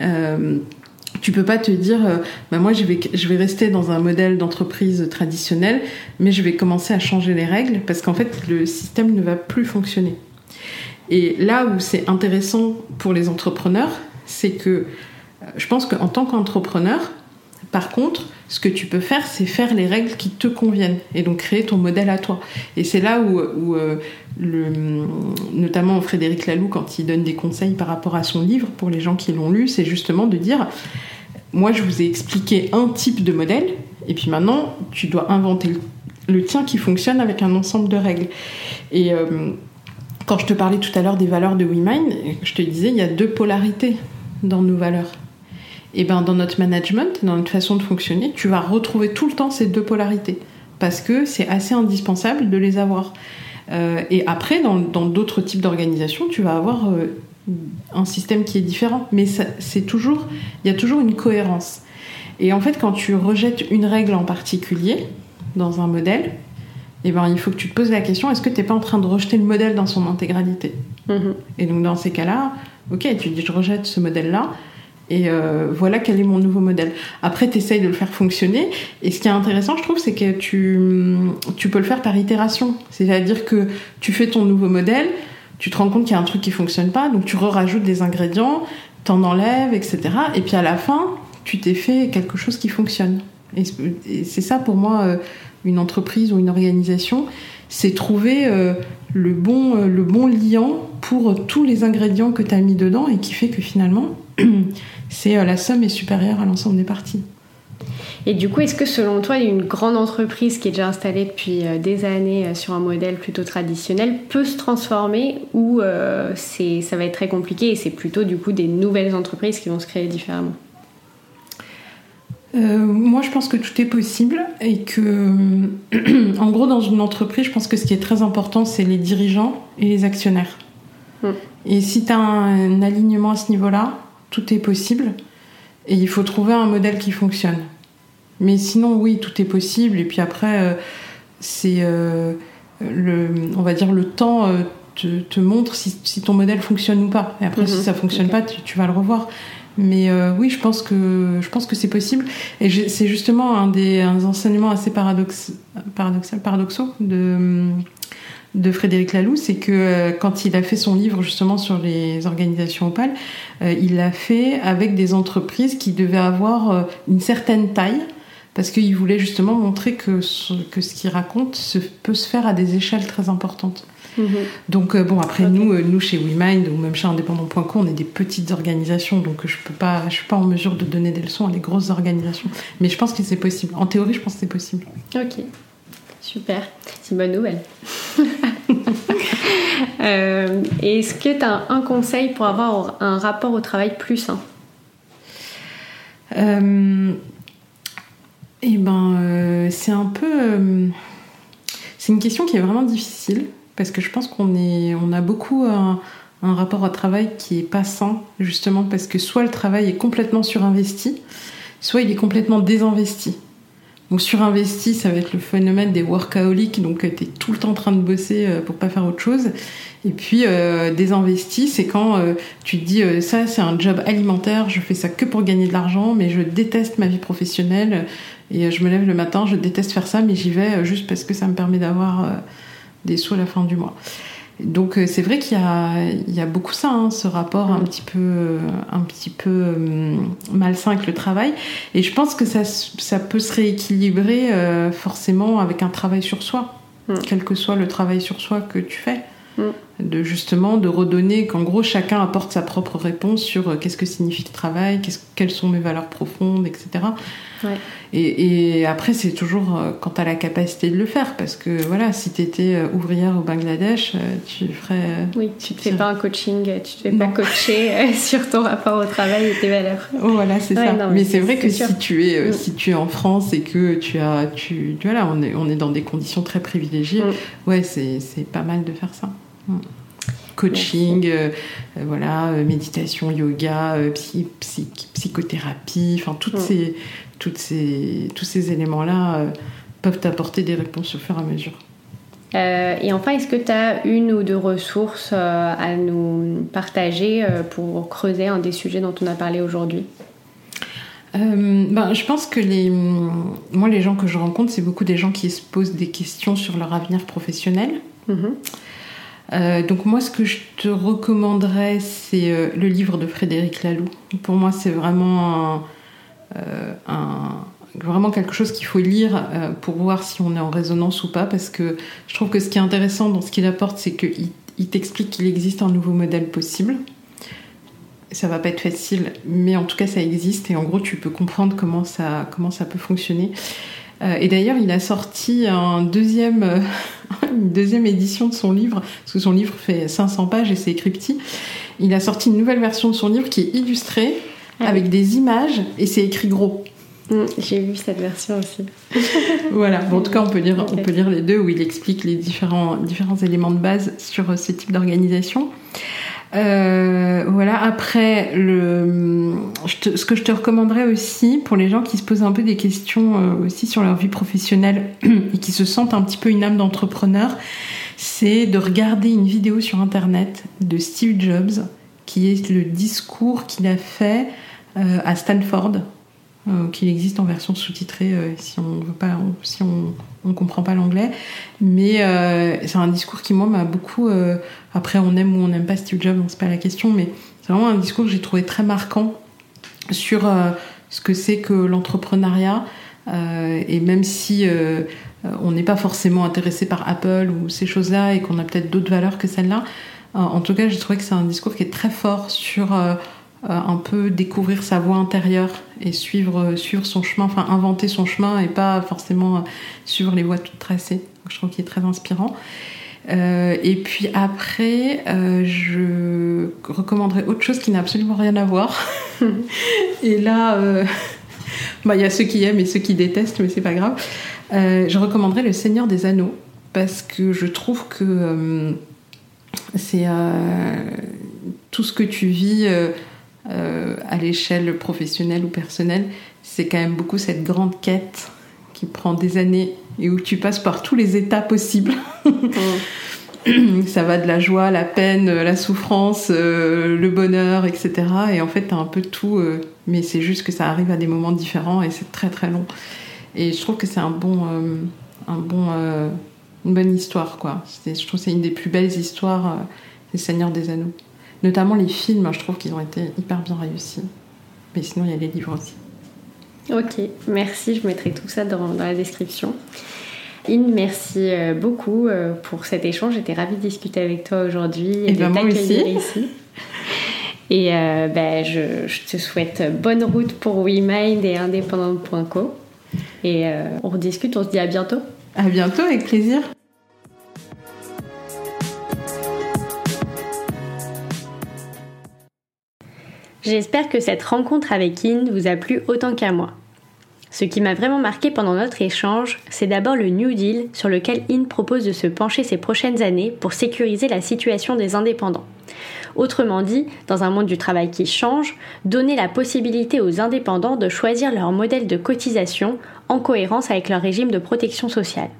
Euh, tu peux pas te dire, euh, bah moi je vais, je vais rester dans un modèle d'entreprise traditionnel, mais je vais commencer à changer les règles parce qu'en fait le système ne va plus fonctionner. Et là où c'est intéressant pour les entrepreneurs, c'est que je pense qu'en tant qu'entrepreneur, par contre, ce que tu peux faire, c'est faire les règles qui te conviennent et donc créer ton modèle à toi. Et c'est là où, euh, notamment Frédéric Laloux, quand il donne des conseils par rapport à son livre, pour les gens qui l'ont lu, c'est justement de dire, moi je vous ai expliqué un type de modèle, et puis maintenant tu dois inventer le, tien qui fonctionne avec un ensemble de règles. Et euh, quand je te parlais tout à l'heure des valeurs de WeMind, je te disais, il y a deux polarités dans nos valeurs et ben dans notre management, dans notre façon de fonctionner, tu vas retrouver tout le temps ces deux polarités parce que c'est assez indispensable de les avoir. Euh, et après, dans d'autres types d'organisations, tu vas avoir euh, un système qui est différent, mais c'est toujours, il y a toujours une cohérence. Et en fait, quand tu rejettes une règle en particulier dans un modèle, eh ben, il faut que tu te poses la question est-ce que tu n'es pas en train de rejeter le modèle dans son intégralité? Mm-hmm. Et donc, dans ces cas-là, ok, tu dis je rejette ce modèle-là, et euh, voilà quel est mon nouveau modèle. Après, tu essayes de le faire fonctionner. Et ce qui est intéressant, je trouve, c'est que tu, tu peux le faire par itération. C'est-à-dire que tu fais ton nouveau modèle, tu te rends compte qu'il y a un truc qui fonctionne pas, donc tu rajoutes des ingrédients, t'en enlèves, etc. Et puis à la fin, tu t'es fait quelque chose qui fonctionne. Et c'est ça pour moi, euh, une entreprise ou une organisation, c'est trouver euh, le, bon, le bon liant pour tous les ingrédients que tu as mis dedans et qui fait que finalement, c'est euh, la somme est supérieure à l'ensemble des parties. Et du coup, est-ce que selon toi, une grande entreprise qui est déjà installée depuis euh, des années euh, sur un modèle plutôt traditionnel peut se transformer ou c'est, ça va être très compliqué et c'est plutôt du coup des nouvelles entreprises qui vont se créer différemment? Moi, je pense que tout est possible et que, en gros, dans une entreprise, je pense que ce qui est très important, c'est les dirigeants et les actionnaires. Hmm. Et si tu as un alignement à ce niveau-là, tout est possible et il faut trouver un modèle qui fonctionne. Mais sinon, oui, tout est possible. Et puis après, euh, c'est euh, le, on va dire le temps euh, te, montre si, ton modèle fonctionne ou pas. Et après, si mhm. ça fonctionne pas, tu, vas le revoir. Mais oui, je pense que je pense que c'est possible. Et c'est justement un des enseignements assez paradox, paradoxal, paradoxaux de de Frédéric Laloux, c'est que euh, quand il a fait son livre justement sur les organisations opales, euh, il l'a fait avec des entreprises qui devaient avoir euh, une certaine taille, parce qu'il voulait justement montrer que ce, que ce qu'il raconte se, peut se faire à des échelles très importantes. Mhm. Donc bon après nous nous chez WeMind ou même chez indépendant.co on est des petites organisations donc je peux pas je suis pas en mesure de donner des leçons à des grosses organisations mais je pense que c'est possible en théorie je pense que c'est possible. Ok super c'est une bonne nouvelle. Est-ce que tu as un conseil pour avoir un rapport au travail plus sain? Euh, Eh ben, euh, c'est un peu. Euh, c'est une question qui est vraiment difficile parce que je pense qu'on on a beaucoup un, rapport au travail qui est pas sain justement parce que soit le travail est complètement surinvesti, soit il est complètement désinvesti. Donc surinvesti, ça va être le phénomène des workaholics, donc tu es tout le temps en train de bosser pour pas faire autre chose. Et puis euh, désinvesti, c'est quand euh, tu te dis euh, ça c'est un job alimentaire, je fais ça que pour gagner de l'argent, mais je déteste ma vie professionnelle et je me lève le matin, je déteste faire ça, mais j'y vais juste parce que ça me permet d'avoir des sous à la fin du mois. Donc c'est vrai qu'il y a, il y a beaucoup ça, hein, ce rapport un petit peu, un petit peu malsain avec le travail. Et je pense que ça, ça peut se rééquilibrer forcément avec un travail sur soi, mm. quel que soit le travail sur soi que tu fais. Mm de justement de redonner qu'en gros chacun apporte sa propre réponse sur euh, qu'est-ce que signifie le travail, quelles sont mes valeurs profondes, etc. Et, après c'est toujours euh, quand tu as la capacité de le faire parce que voilà si tu étais euh, ouvrière au Bangladesh tu ferais oui tu te fais pas un coaching tu te fais pas coacher sur ton rapport au travail et tes valeurs. Oh, voilà c'est ça. mais, c'est vrai que si tu es mm. si tu es en France et que tu as tu voilà on est on est dans des conditions très privilégiées mm. ouais c'est pas mal de faire ça. Coaching, euh, euh, voilà, euh, méditation, yoga, psychothérapie, enfin toutes ces, toutes ces, tous ces éléments-là peuvent apporter des réponses au fur et à mesure. et enfin, est-ce que tu as une ou deux ressources à nous partager pour creuser un des sujets dont on a parlé aujourd'hui? Ben, je pense que les, moi, les gens que je rencontre, c'est beaucoup des gens qui se posent des questions sur leur avenir professionnel. Euh, donc moi, ce que je te recommanderais, c'est euh, le livre de Frédéric Laloux. Pour moi, c'est vraiment euh, vraiment quelque chose qu'il faut lire pour voir si on est en résonance ou pas, parce que je trouve que ce qui est intéressant dans ce qu'il apporte, c'est qu'il il, t'explique qu'il existe un nouveau modèle possible. Ça va pas être facile, mais en tout cas, ça existe et en gros, tu peux comprendre comment ça, comment ça peut fonctionner. Euh, et d'ailleurs, il a sorti un deuxième, euh, une deuxième édition de son livre, parce que son livre fait 500 pages et c'est écrit petit. Il a sorti une nouvelle version de son livre qui est illustrée ah avec des images et c'est écrit gros. Mm, j'ai vu cette version aussi. voilà, en tout cas, on peut, lire, on peut lire les deux où il explique les différents, différents éléments de base sur ce type d'organisation. Euh, voilà. Après, le, ce que je te recommanderais aussi pour les gens qui se posent un peu des questions euh, aussi sur leur vie professionnelle et qui se sentent un petit peu une âme d'entrepreneur, c'est de regarder une vidéo sur internet de Steve Jobs qui est le discours qu'il a fait euh, à Stanford euh, qu'il existe en version sous-titrée euh, si on veut pas, si on, on comprend pas l'anglais. Mais euh, c'est un discours qui moi m'a beaucoup. après, on aime ou on n'aime pas Steve Jobs, c'est pas la question, mais c'est vraiment un discours que j'ai trouvé très marquant sur ce que c'est que l'entrepreneuriat. et même si on n'est pas forcément intéressé par Apple ou ces choses-là et qu'on a peut-être d'autres valeurs que celles-là, en tout cas, j'ai trouvé que c'est un discours qui est très fort sur euh, un peu découvrir sa voie intérieure et suivre, suivre son chemin, enfin inventer son chemin et pas forcément euh, suivre les voies toutes tracées. je trouve qu'il est très inspirant. Euh, et puis après, euh, je recommanderais autre chose qui n'a absolument rien à voir. et là, euh, bah, il y a ceux qui aiment et ceux qui détestent, mais c'est pas grave. je recommanderais Le Seigneur des Anneaux parce que je trouve que c'est tout ce que tu vis euh, à l'échelle professionnelle ou personnelle, c'est quand même beaucoup cette grande quête qui prend des années et où tu passes par tous les états possibles. Ça va de la joie, la peine, la souffrance, euh, le bonheur, etc. Et en fait, t'as un peu tout, euh, mais c'est juste que ça arrive à des moments différents et c'est très très long. Et je trouve que c'est un bon, un bon, une bonne histoire, quoi. Je trouve que c'est une des plus belles histoires des Seigneurs des Anneaux. Notamment les films, je trouve qu'ils ont été hyper bien réussis. Mais sinon, il y a les livres aussi. Ok, merci. Je mettrai tout ça dans, la description. In, merci euh, beaucoup euh, pour cet échange. J'étais ravie de discuter avec toi aujourd'hui et, de t'accueillir ici. Et ben, je, je, te souhaite bonne route pour WeMind et indépendante.co. Et on rediscute, on se dit à bientôt. À bientôt, avec plaisir. J'espère que cette rencontre avec In vous a plu autant qu'à moi. Ce qui m'a vraiment marqué pendant notre échange, c'est d'abord le New Deal sur lequel IN propose de se pencher ces prochaines années pour sécuriser la situation des indépendants. Autrement dit, dans un monde du travail qui change, donner la possibilité aux indépendants de choisir leur modèle de cotisation en cohérence avec leur régime de protection sociale.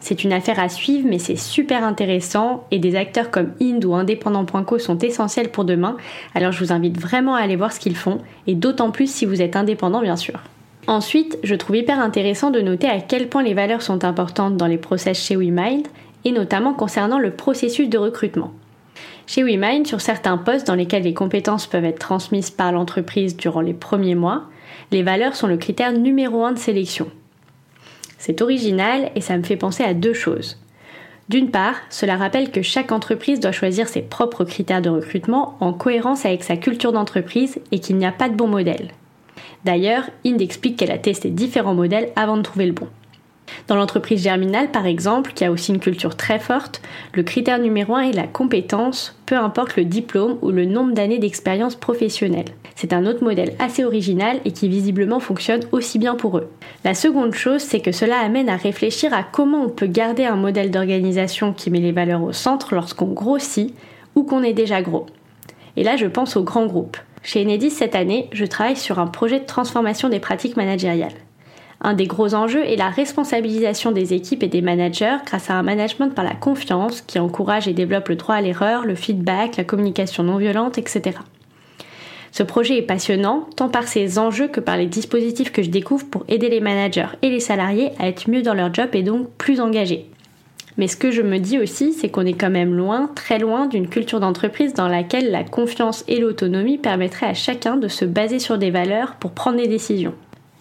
C'est une affaire à suivre, mais c'est super intéressant et des acteurs comme Ind ou Indépendant.co sont essentiels pour demain, alors je vous invite vraiment à aller voir ce qu'ils font, et d'autant plus si vous êtes indépendant bien sûr. Ensuite, je trouve hyper intéressant de noter à quel point les valeurs sont importantes dans les process chez WeMind, et notamment concernant le processus de recrutement. Chez WeMind, sur certains postes dans lesquels les compétences peuvent être transmises par l'entreprise durant les premiers mois, les valeurs sont le critère numéro un de sélection. C'est original et ça me fait penser à deux choses. D'une part, cela rappelle que chaque entreprise doit choisir ses propres critères de recrutement en cohérence avec sa culture d'entreprise et qu'il n'y a pas de bon modèle. D'ailleurs, Inde explique qu'elle a testé différents modèles avant de trouver le bon. Dans l'entreprise germinale, par exemple, qui a aussi une culture très forte, le critère numéro un est la compétence, peu importe le diplôme ou le nombre d'années d'expérience professionnelle. C'est un autre modèle assez original et qui visiblement fonctionne aussi bien pour eux. La seconde chose, c'est que cela amène à réfléchir à comment on peut garder un modèle d'organisation qui met les valeurs au centre lorsqu'on grossit ou qu'on est déjà gros. Et là, je pense aux grands groupes. Chez Enedis cette année, je travaille sur un projet de transformation des pratiques managériales. Un des gros enjeux est la responsabilisation des équipes et des managers grâce à un management par la confiance qui encourage et développe le droit à l'erreur, le feedback, la communication non violente, etc. Ce projet est passionnant tant par ses enjeux que par les dispositifs que je découvre pour aider les managers et les salariés à être mieux dans leur job et donc plus engagés. Mais ce que je me dis aussi, c'est qu'on est quand même loin, très loin d'une culture d'entreprise dans laquelle la confiance et l'autonomie permettraient à chacun de se baser sur des valeurs pour prendre des décisions.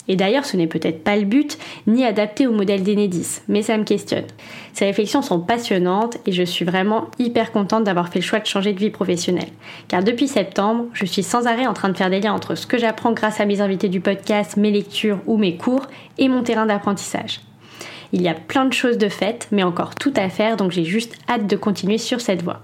Et d'ailleurs, ce n'est peut-être pas le but, ni adapté au modèle d'Enedis, mais ça me questionne. Ces réflexions sont passionnantes et je suis vraiment hyper contente d'avoir fait le choix de changer de vie professionnelle. Car depuis septembre, je suis sans arrêt en train de faire des liens entre ce que j'apprends grâce à mes invités du podcast, mes lectures ou mes cours et mon terrain d'apprentissage. Il y a plein de choses de faites, mais encore tout à faire, donc j'ai juste hâte de continuer sur cette voie.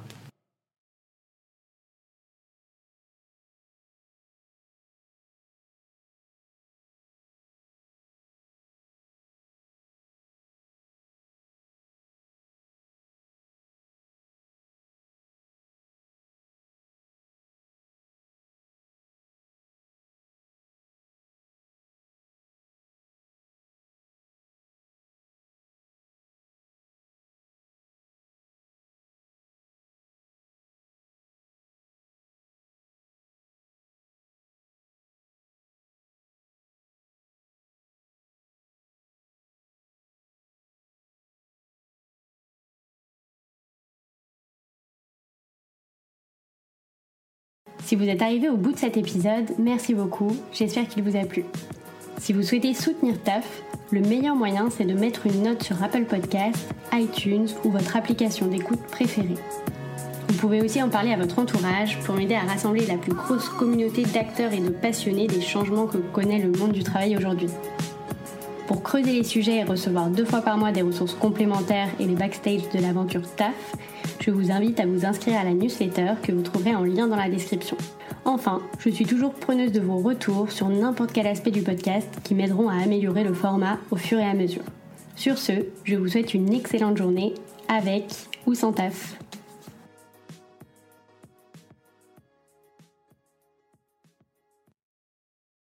Si vous êtes arrivé au bout de cet épisode, merci beaucoup, j'espère qu'il vous a plu. Si vous souhaitez soutenir TAF, le meilleur moyen c'est de mettre une note sur Apple Podcasts, iTunes ou votre application d'écoute préférée. Vous pouvez aussi en parler à votre entourage pour m'aider à rassembler la plus grosse communauté d'acteurs et de passionnés des changements que connaît le monde du travail aujourd'hui. Pour creuser les sujets et recevoir deux fois par mois des ressources complémentaires et les backstage de l'aventure TAF, je vous invite à vous inscrire à la newsletter que vous trouverez en lien dans la description. Enfin, je suis toujours preneuse de vos retours sur n'importe quel aspect du podcast qui m'aideront à améliorer le format au fur et à mesure. Sur ce, je vous souhaite une excellente journée avec ou sans taf.